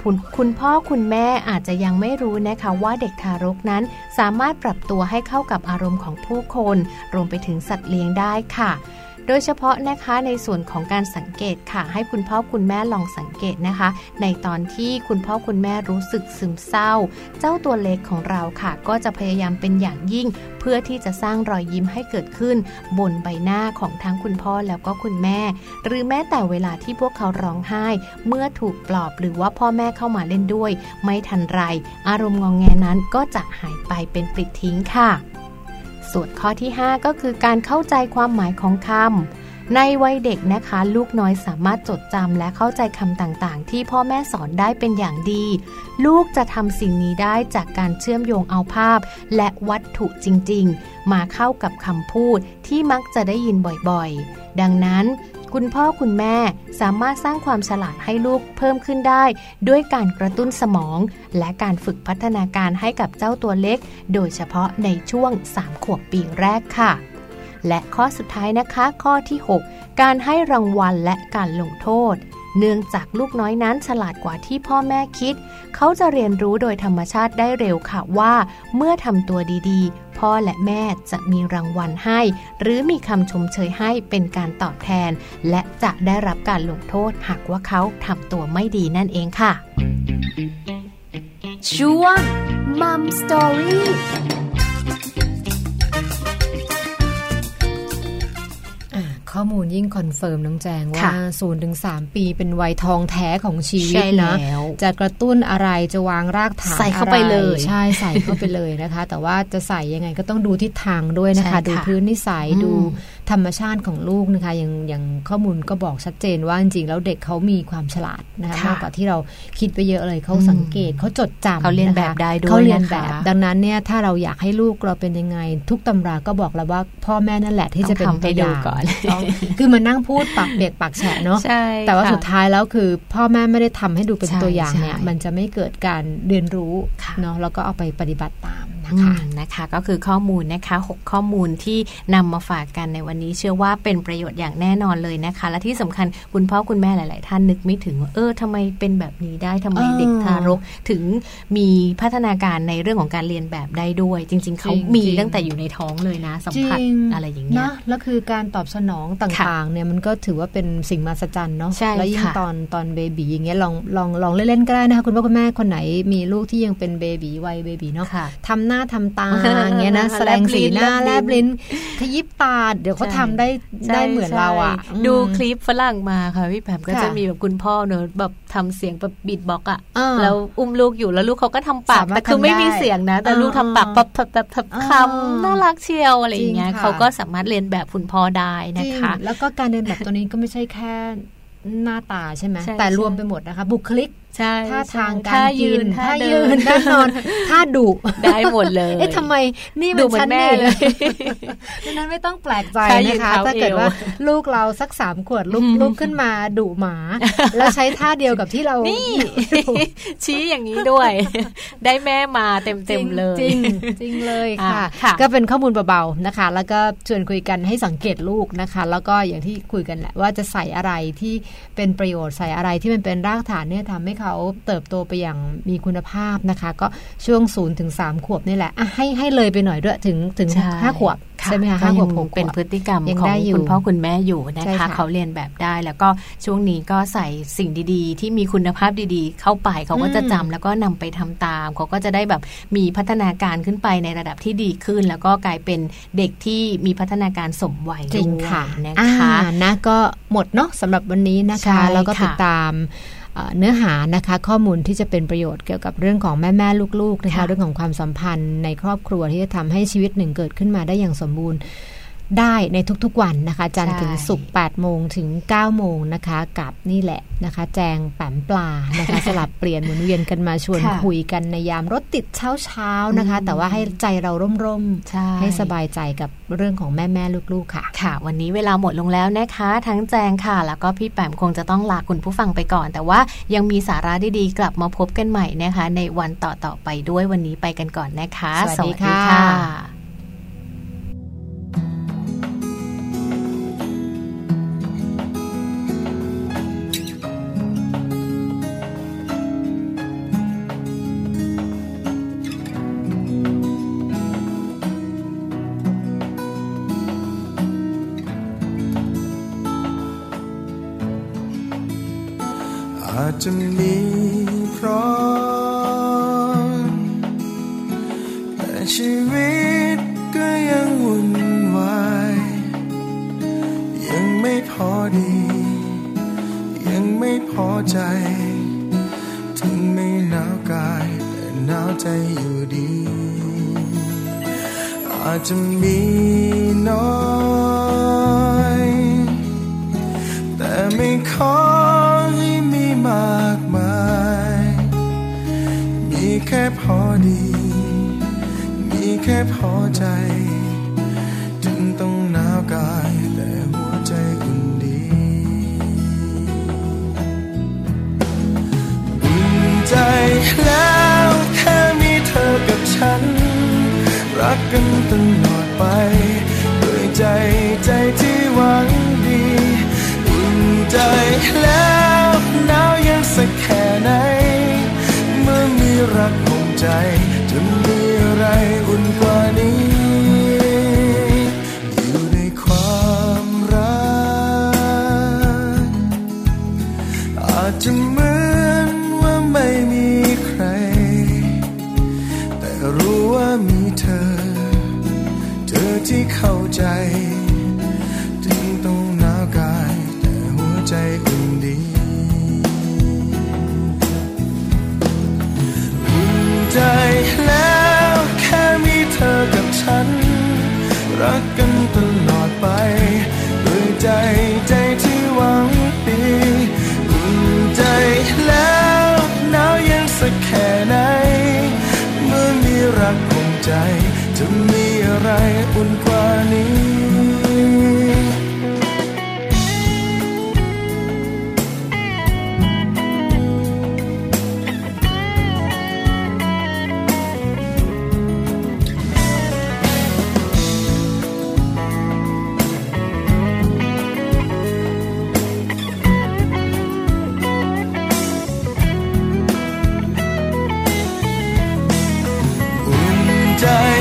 [SPEAKER 2] คุณคุณพ่อคุณแม่อาจจะยังไม่รู้นะคะว่าเด็กทารกนั้นสามารถปรับตัวให้เข้ากับอารมณ์ของผู้คน รวมไปถึงสัตว์เลี้ยงได้ค่ะ โดยเฉพาะนะคะในส่วนของการสังเกตค่ะ ให้คุณพ่อคุณแม่ลองสังเกตนะคะ ในตอนที่คุณพ่อคุณแม่รู้สึกซึมเศร้า เจ้าตัวเล็กของเราค่ะ ก็จะพยายามเป็นอย่างยิ่ง เพื่อที่จะสร้างรอยยิ้มให้เกิดขึ้น บนใบหน้าของทั้งคุณพ่อแล้วก็คุณแม่ หรือแม้แต่เวลาที่พวกเขาร้องไห้ เมื่อถูกปลอบหรือว่าพ่อแม่เข้ามาเล่นด้วย ไม่ทันไร อารมณ์งองแงนั้นก็จะหายไปเป็นปลิดทิ้งค่ะ ส่วนข้อที่ 5 ก็คือการเข้าใจความหมายของคำในวัยเด็กนะคะ ลูกน้อยสามารถจดจำและเข้าใจคำต่างๆ ที่พ่อแม่สอนได้เป็นอย่างดี ลูกจะทำสิ่งนี้ได้จากการเชื่อมโยงเอาภาพ และวัตถุจริง ๆ มาเข้ากับคำพูดที่มักจะได้ยินบ่อยๆ ดังนั้น คุณพ่อคุณแม่สามารถสร้างความฉลาดให้ลูกเพิ่มขึ้นได้ ด้วยการกระตุ้นสมอง และการฝึกพัฒนาการให้กับเจ้าตัวเล็ก โดยเฉพาะในช่วง 3 ขวบปีแรกค่ะ และข้อสุดท้ายนะคะ ข้อที่ 6 การให้รางวัลและการลงโทษ เนื่องจากลูกน้อยนั้นฉลาดกว่าที่พ่อแม่คิด เขาจะเรียนรู้โดยธรรมชาติได้เร็วค่ะว่า เมื่อทำตัวดีๆ พ่อและแม่จะมีรางวัลให้ หรือมีคำชมเชยให้เป็นการตอบแทน และจะได้รับการลงโทษหากว่าเขาทำตัวไม่ดีนั่นเองค่ะ
[SPEAKER 8] ช่วง Mum Story
[SPEAKER 1] อ่ ข้อมูลยิ่ง confirm น้องแจงว่า
[SPEAKER 2] ค่ะ
[SPEAKER 1] ศูนย์ถึงสามปีเป็นวัยทองแท้ของชีวิต
[SPEAKER 2] ใช่
[SPEAKER 1] นะ
[SPEAKER 2] แล้ว
[SPEAKER 1] จะกระตุ้นอะไรจะวางรากฐาน
[SPEAKER 2] ใส่เข้าไป
[SPEAKER 1] อะไร
[SPEAKER 2] เลย
[SPEAKER 1] ใช่ใส่เข้าไปเลยนะคะ แต่ว่าจะใส่ยังไงก็ต้องดูทิศทางด้วยนะคะ
[SPEAKER 2] ใช่ค่ะ
[SPEAKER 1] ดูพื้นนิสัย
[SPEAKER 2] อืม
[SPEAKER 1] ดู ธรรมชาติของลูกนะคะอย่างอย่างข้อมูลก็บอกชัดเจนว่าจริงๆแล้วเด็กเขามีความฉลาดนะคะ
[SPEAKER 2] ค่ะ
[SPEAKER 1] มากกว่าที่เราคิดไปเยอะเลยเขาสังเกตเขาจดจำ
[SPEAKER 2] เขาเลียนแบบนะ
[SPEAKER 1] คะ
[SPEAKER 2] ได้ด้วย
[SPEAKER 1] เขาเลียน
[SPEAKER 2] นะคะ
[SPEAKER 1] แบบ ดังนั้นเนี่ยถ้าเราอยากให้ลูกเราเป็นยังไง ทุกตำราก็บอกแล้วว่าพ่อแม่นั่นแหละที่จะเป็น
[SPEAKER 2] ต้องทำให้
[SPEAKER 1] ตัวอย่าง
[SPEAKER 2] ดูก่อน
[SPEAKER 1] ต้องคือมันนั่งพูดปากเปียกปากแฉะเนาะ
[SPEAKER 2] ใช่
[SPEAKER 1] แต่ว่า
[SPEAKER 2] ค่ะ
[SPEAKER 1] สุดท้ายแล้วคือ พ่อแม่ไม่ได้ทำให้ดูเป็น
[SPEAKER 2] ใช่
[SPEAKER 1] ตัวอย่างเนี่ย
[SPEAKER 2] ใช่
[SPEAKER 1] มันจะไม่เกิดการเรียนรู้
[SPEAKER 2] ค่ะ
[SPEAKER 1] เนาะแล้วก็เอาไปปฏิบัติตาม นะ
[SPEAKER 2] อื
[SPEAKER 1] คะ
[SPEAKER 2] มนะคะ ก็คือข้อมูลนะคะ 6 ข้อมูลที่นำมาฝากกันในวันนี้ เชื่อว่าเป็นประโยชน์อย่างแน่นอนเลยนะคะ และที่สำคัญคุณพ่อคุณแม่หลาย ๆ ท่านนึกไม่ถึงว่าเออทำไมเป็นแบบนี้ได้ทำไม
[SPEAKER 1] เออ
[SPEAKER 2] เด็กทารกถึงมีพัฒนาการในเรื่องของการเรียนแบบได้ด้วย จริง ๆเขา
[SPEAKER 1] จริง
[SPEAKER 2] มี
[SPEAKER 1] จริง
[SPEAKER 2] ตั้งแต่อยู่ในท้องเลยนะ สัมผัส
[SPEAKER 1] จริง
[SPEAKER 2] อะไรอย่างเงี้ย
[SPEAKER 1] นะแล้วคือการตอบสนองต่าง ๆ เนี่ยมันก็ถือว่าเป็นสิ่งมหัศจรรย์เนาะ
[SPEAKER 2] ใช่
[SPEAKER 1] แล้วยิ่ง
[SPEAKER 2] ค่ะ
[SPEAKER 1] ตอนตอนเบบีอย่างเงี้ยลองลองลองเล่นๆก็ได้นะคะคุณพ่อคุณแม่คนไหนมีลูกที่ยังเป็นเบบีวัยเบบีเนาะ
[SPEAKER 2] ค่ะ
[SPEAKER 1] ทำหน้าทำตาอย่างเงี้ยนะ
[SPEAKER 2] แลบลิ้น
[SPEAKER 1] แสดงสีหน้า
[SPEAKER 2] แล
[SPEAKER 1] แล
[SPEAKER 2] บบลิ้
[SPEAKER 1] ลิ้
[SPEAKER 2] น
[SPEAKER 1] นขยิบตาเดี๋ยวเขา
[SPEAKER 2] ใช่
[SPEAKER 1] ทำได้ได้เหมือนเราอะ
[SPEAKER 2] ใช่ดูคลิปฝรั่งมาค่ะพี่แผมก็
[SPEAKER 1] ค่ะ
[SPEAKER 2] จะมีแบบคุณพ่อเนอะแบบทำเสียงแบบบีดบ็อกอะ
[SPEAKER 1] เออ
[SPEAKER 2] แล้วอุ้มลูกอยู่แล้วลูกเขาก็ทำปาก
[SPEAKER 1] สามารถ
[SPEAKER 2] แต่คือไม่มี
[SPEAKER 1] ทำได้
[SPEAKER 2] เสียงนะ แต่
[SPEAKER 1] เออ
[SPEAKER 2] ลูกทำปาก
[SPEAKER 1] เออ
[SPEAKER 2] แบบแบบแบบแบบ
[SPEAKER 1] เออ
[SPEAKER 2] คำน่ารักเชียวอะไรอย่างเงี้ย
[SPEAKER 1] จริงค่ะ
[SPEAKER 2] เขาก็สามารถเรียนแบบคุณพ่อได้
[SPEAKER 1] จ
[SPEAKER 2] นะ
[SPEAKER 1] ริง
[SPEAKER 2] คะ
[SPEAKER 1] แล้วก็การเรียนแบบตัวนี้ก็ไม่ใช่แค่หน้าตาใช่ไหม
[SPEAKER 2] ใช่
[SPEAKER 1] แต่
[SPEAKER 2] ใช่
[SPEAKER 1] รวมไปหมดนะคะ บุคลิก
[SPEAKER 2] ใช่
[SPEAKER 1] ท่าทาง
[SPEAKER 2] ท่า
[SPEAKER 1] การ
[SPEAKER 2] ยื
[SPEAKER 1] กิ
[SPEAKER 2] น
[SPEAKER 1] น
[SPEAKER 2] ท่า
[SPEAKER 1] ท่า
[SPEAKER 2] เดิ
[SPEAKER 1] ยื
[SPEAKER 2] น
[SPEAKER 1] นท่านอนท่าดุ
[SPEAKER 2] ได้หมดเลย
[SPEAKER 1] เอ๊ะทำไมนี่
[SPEAKER 2] ดู
[SPEAKER 1] มัน
[SPEAKER 2] เหมือน
[SPEAKER 1] ฉัน
[SPEAKER 2] แม่
[SPEAKER 1] นี่
[SPEAKER 2] เลย
[SPEAKER 1] ดังนั้นไม่ต้องแปลกใจ
[SPEAKER 2] ท่ายืน
[SPEAKER 1] นะคะ
[SPEAKER 2] เท้า
[SPEAKER 1] ถ้าเกิด
[SPEAKER 2] เอว
[SPEAKER 1] ว่าลูกเราสักสามขวดลุกลุกขึ้นมาดุหมา แล้วใช้ท่าเดียวกับที่เรา
[SPEAKER 2] นี่
[SPEAKER 1] ดุ
[SPEAKER 2] ชี้อย่างนี้ด้วย ได้แม่มาเต็มเต็มๆเลย
[SPEAKER 1] จริงจริงเลยค่ะ
[SPEAKER 2] อะค่ะ
[SPEAKER 1] ก็เป็นข้อมูลเบาๆนะคะ แล้วก็ชวนคุยกันให้สังเกตลูกนะคะ แล้วก็อย่างที่คุยกันแหละว่าจะใส่อะไรที่เป็นประโยชน์ใส่อะไรที่มันเป็นรากฐานเนี่ยทำให้เขาเติบโตไปอย่างมีคุณภาพนะคะ ก็ช่วง0ูนถึงสขวบนี่แหละอะให้ให้เลยไปหน่อยด้วยถึงถึง
[SPEAKER 2] ใช่
[SPEAKER 1] ห้าขวบ
[SPEAKER 2] ค่ะ
[SPEAKER 1] ใช่ไหมคะ
[SPEAKER 2] ก็
[SPEAKER 1] ห้าขว
[SPEAKER 2] ยั
[SPEAKER 1] บ
[SPEAKER 2] ง
[SPEAKER 1] หกขวบ
[SPEAKER 2] เป็นพฤติกรรม
[SPEAKER 1] ยัง
[SPEAKER 2] ของ
[SPEAKER 1] ได้อยู่
[SPEAKER 2] คุณพ่อคุณแม่อยู่นะ
[SPEAKER 1] ใช่
[SPEAKER 2] คะ
[SPEAKER 1] ค่ะ
[SPEAKER 2] เขาเรียนแบบได้แล้วก็ช่วงนี้ก็ใส่สิ่งดีๆ ที่มีคุณภาพดีๆ เข้าไปเขาก็จะจำแล้วก็นำไปทำตาม เขาก็จะได้แบบมีพัฒนาการขึ้นไปในระดับที่ดีขึ้น แล้วก็กลายเป็นเด็กที่มีพัฒนาการสมวัย
[SPEAKER 1] จริง
[SPEAKER 2] ด้วย
[SPEAKER 1] ค่ะ
[SPEAKER 2] นะคะ
[SPEAKER 1] อ่านะก็หมดเนาะสำหรับวันนี้นะ
[SPEAKER 2] ใช่
[SPEAKER 1] คะ แล้วก็
[SPEAKER 2] ค่ะ
[SPEAKER 1] ติดตาม เอ่อเนื้อหานะคะข้อมูลที่จะเป็นประโยชน์เกี่ยวกับเรื่องของแม่แม่ๆลูกๆนะคะ
[SPEAKER 2] ค่ะ
[SPEAKER 1] เรื่องของความสัมพันธ์ในครอบครัวที่จะทำให้ชีวิตหนึ่งเกิดขึ้นมาได้อย่างสมบูรณ์ ได้ในทุกๆวันนะคะ จันทร์
[SPEAKER 2] ใช่
[SPEAKER 1] ถึงศุกร์8โมงถึง9โมงนะคะ กับนี่แหละนะคะ แจงแปมปลานะคะ สลับเปลี่ยนหมุนเวียนกันมาชวน
[SPEAKER 2] ค่ะ
[SPEAKER 1] คุยกันในยามรถติดเช้าๆนะคะ
[SPEAKER 2] อืม
[SPEAKER 1] แต่ว่าให้ใจเราร่มๆ
[SPEAKER 2] ใช่
[SPEAKER 1] ให้สบายใจกับเรื่องของแม่แม่ๆลูกๆค่ะ
[SPEAKER 2] ค่ะ วันนี้เวลาหมดลงแล้วนะคะ ทั้งแจงค่ะ แล้วก็พี่แปมคงจะต้องลาคุณผู้ฟังไปก่อน แต่ว่ายังมีสาระดีๆกลับมาพบกันใหม่นะคะ ในวันต่อๆไปด้วยวันนี้ไปกันก่อนนะคะ
[SPEAKER 1] สวัสดีค่ะ
[SPEAKER 9] ใจถึงไม่หนาวกายแต่หนาวใจอยู่ดี อาจจะมีน้อย แต่ไม่ขอให้มีมากมาย มีแค่พอดี มีแค่พอใจ ฉัน รักกันตลอดไปด้วยใจใจที่หวังดีอุ่นใจแล้วหนาวย็นสักแค่ไหน เมื่อมีรักห่มใจจะมีอะไรอุ่นกว่านี้อยู่ในความรักอาจจะ ใจ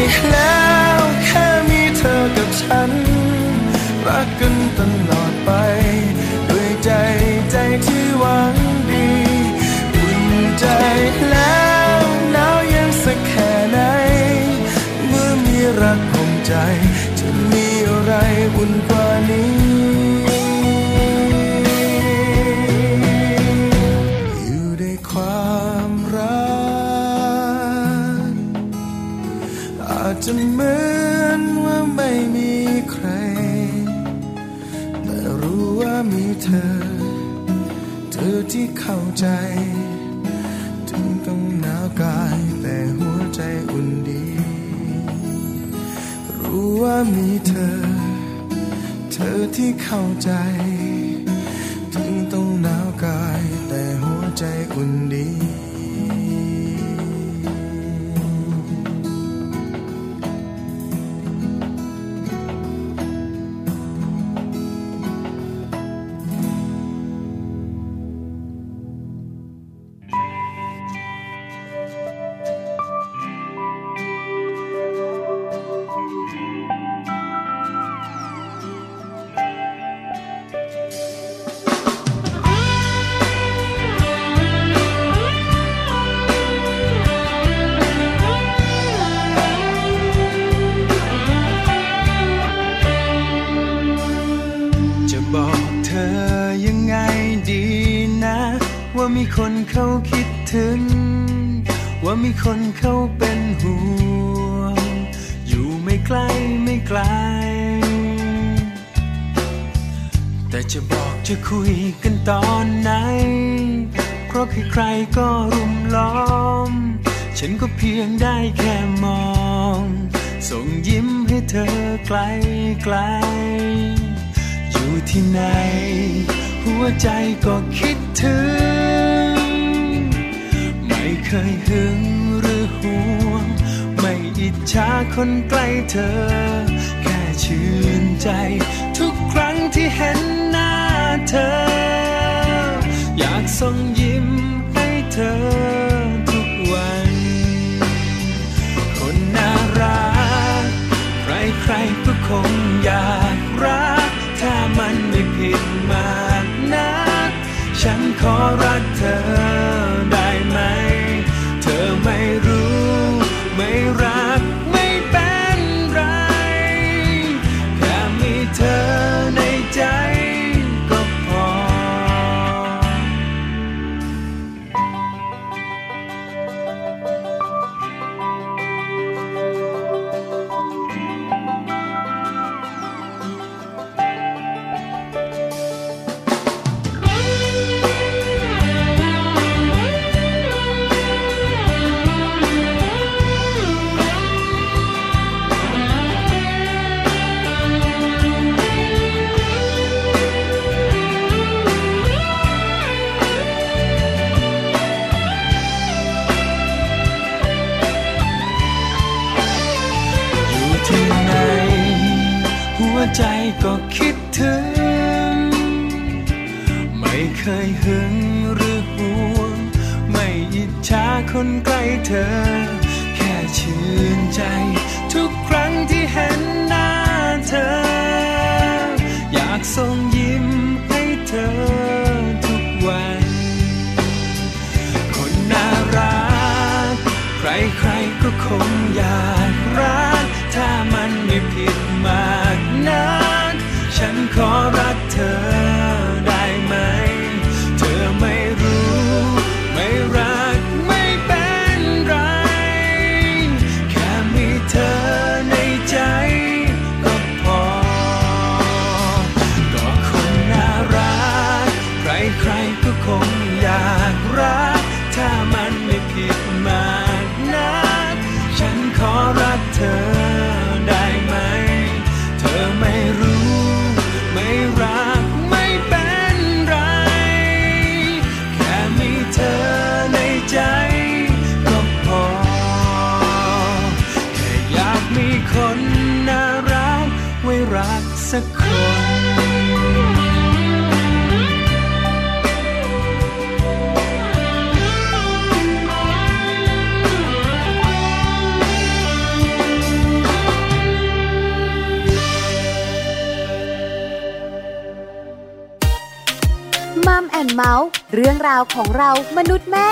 [SPEAKER 9] ีกแล้วแค่มีเธอกับฉัน รักกันตลอดไป
[SPEAKER 10] ด้วยใจใจที่หวังดีอุ่นใจแล้วหนาวเย็นสักแค่ไหน เมื่อมีรักของใจ จะมีอะไรอุ่นก มีเธอ เธอที่เข้าใจ ไกล แต่จะบอกจะคุยกันตอนไหน เพราะใครๆก็รุมล้อม ฉันก็เพียงได้แค่มอง ส่งยิ้มให้เธอไกลไกล อยู่ที่ไหน หัวใจก็คิดถึง ไม่เคยหึง อิจฉาคนใกล้เธอ แค่ชื่นใจ ทุกครั้งที่เห็นหน้าเธอ อยากส่งยิ้มให้เธอทุกวัน คนน่ารัก ใครๆก็คงอยากรัก ถ้ามันไม่ผิดมากนัก ฉันขอรักเธอ ใจก็คิดถึง ไม่เคยหึงหรือห่วง ไม่อิจฉาคนใกล้เธอ แค่ชื่นใจ ทุกครั้งที่เห็นหน้าเธอ อยากส่งยิ้มให้เธอทุกวัน คนน่ารัก ใครๆก็คงอยากรัก ถ้ามันไม่ผิดมากนัก ฉันขอรักเธอ สักคน
[SPEAKER 8] มัมแอนเมาส์เรื่องราวของเรามนุษย์แม่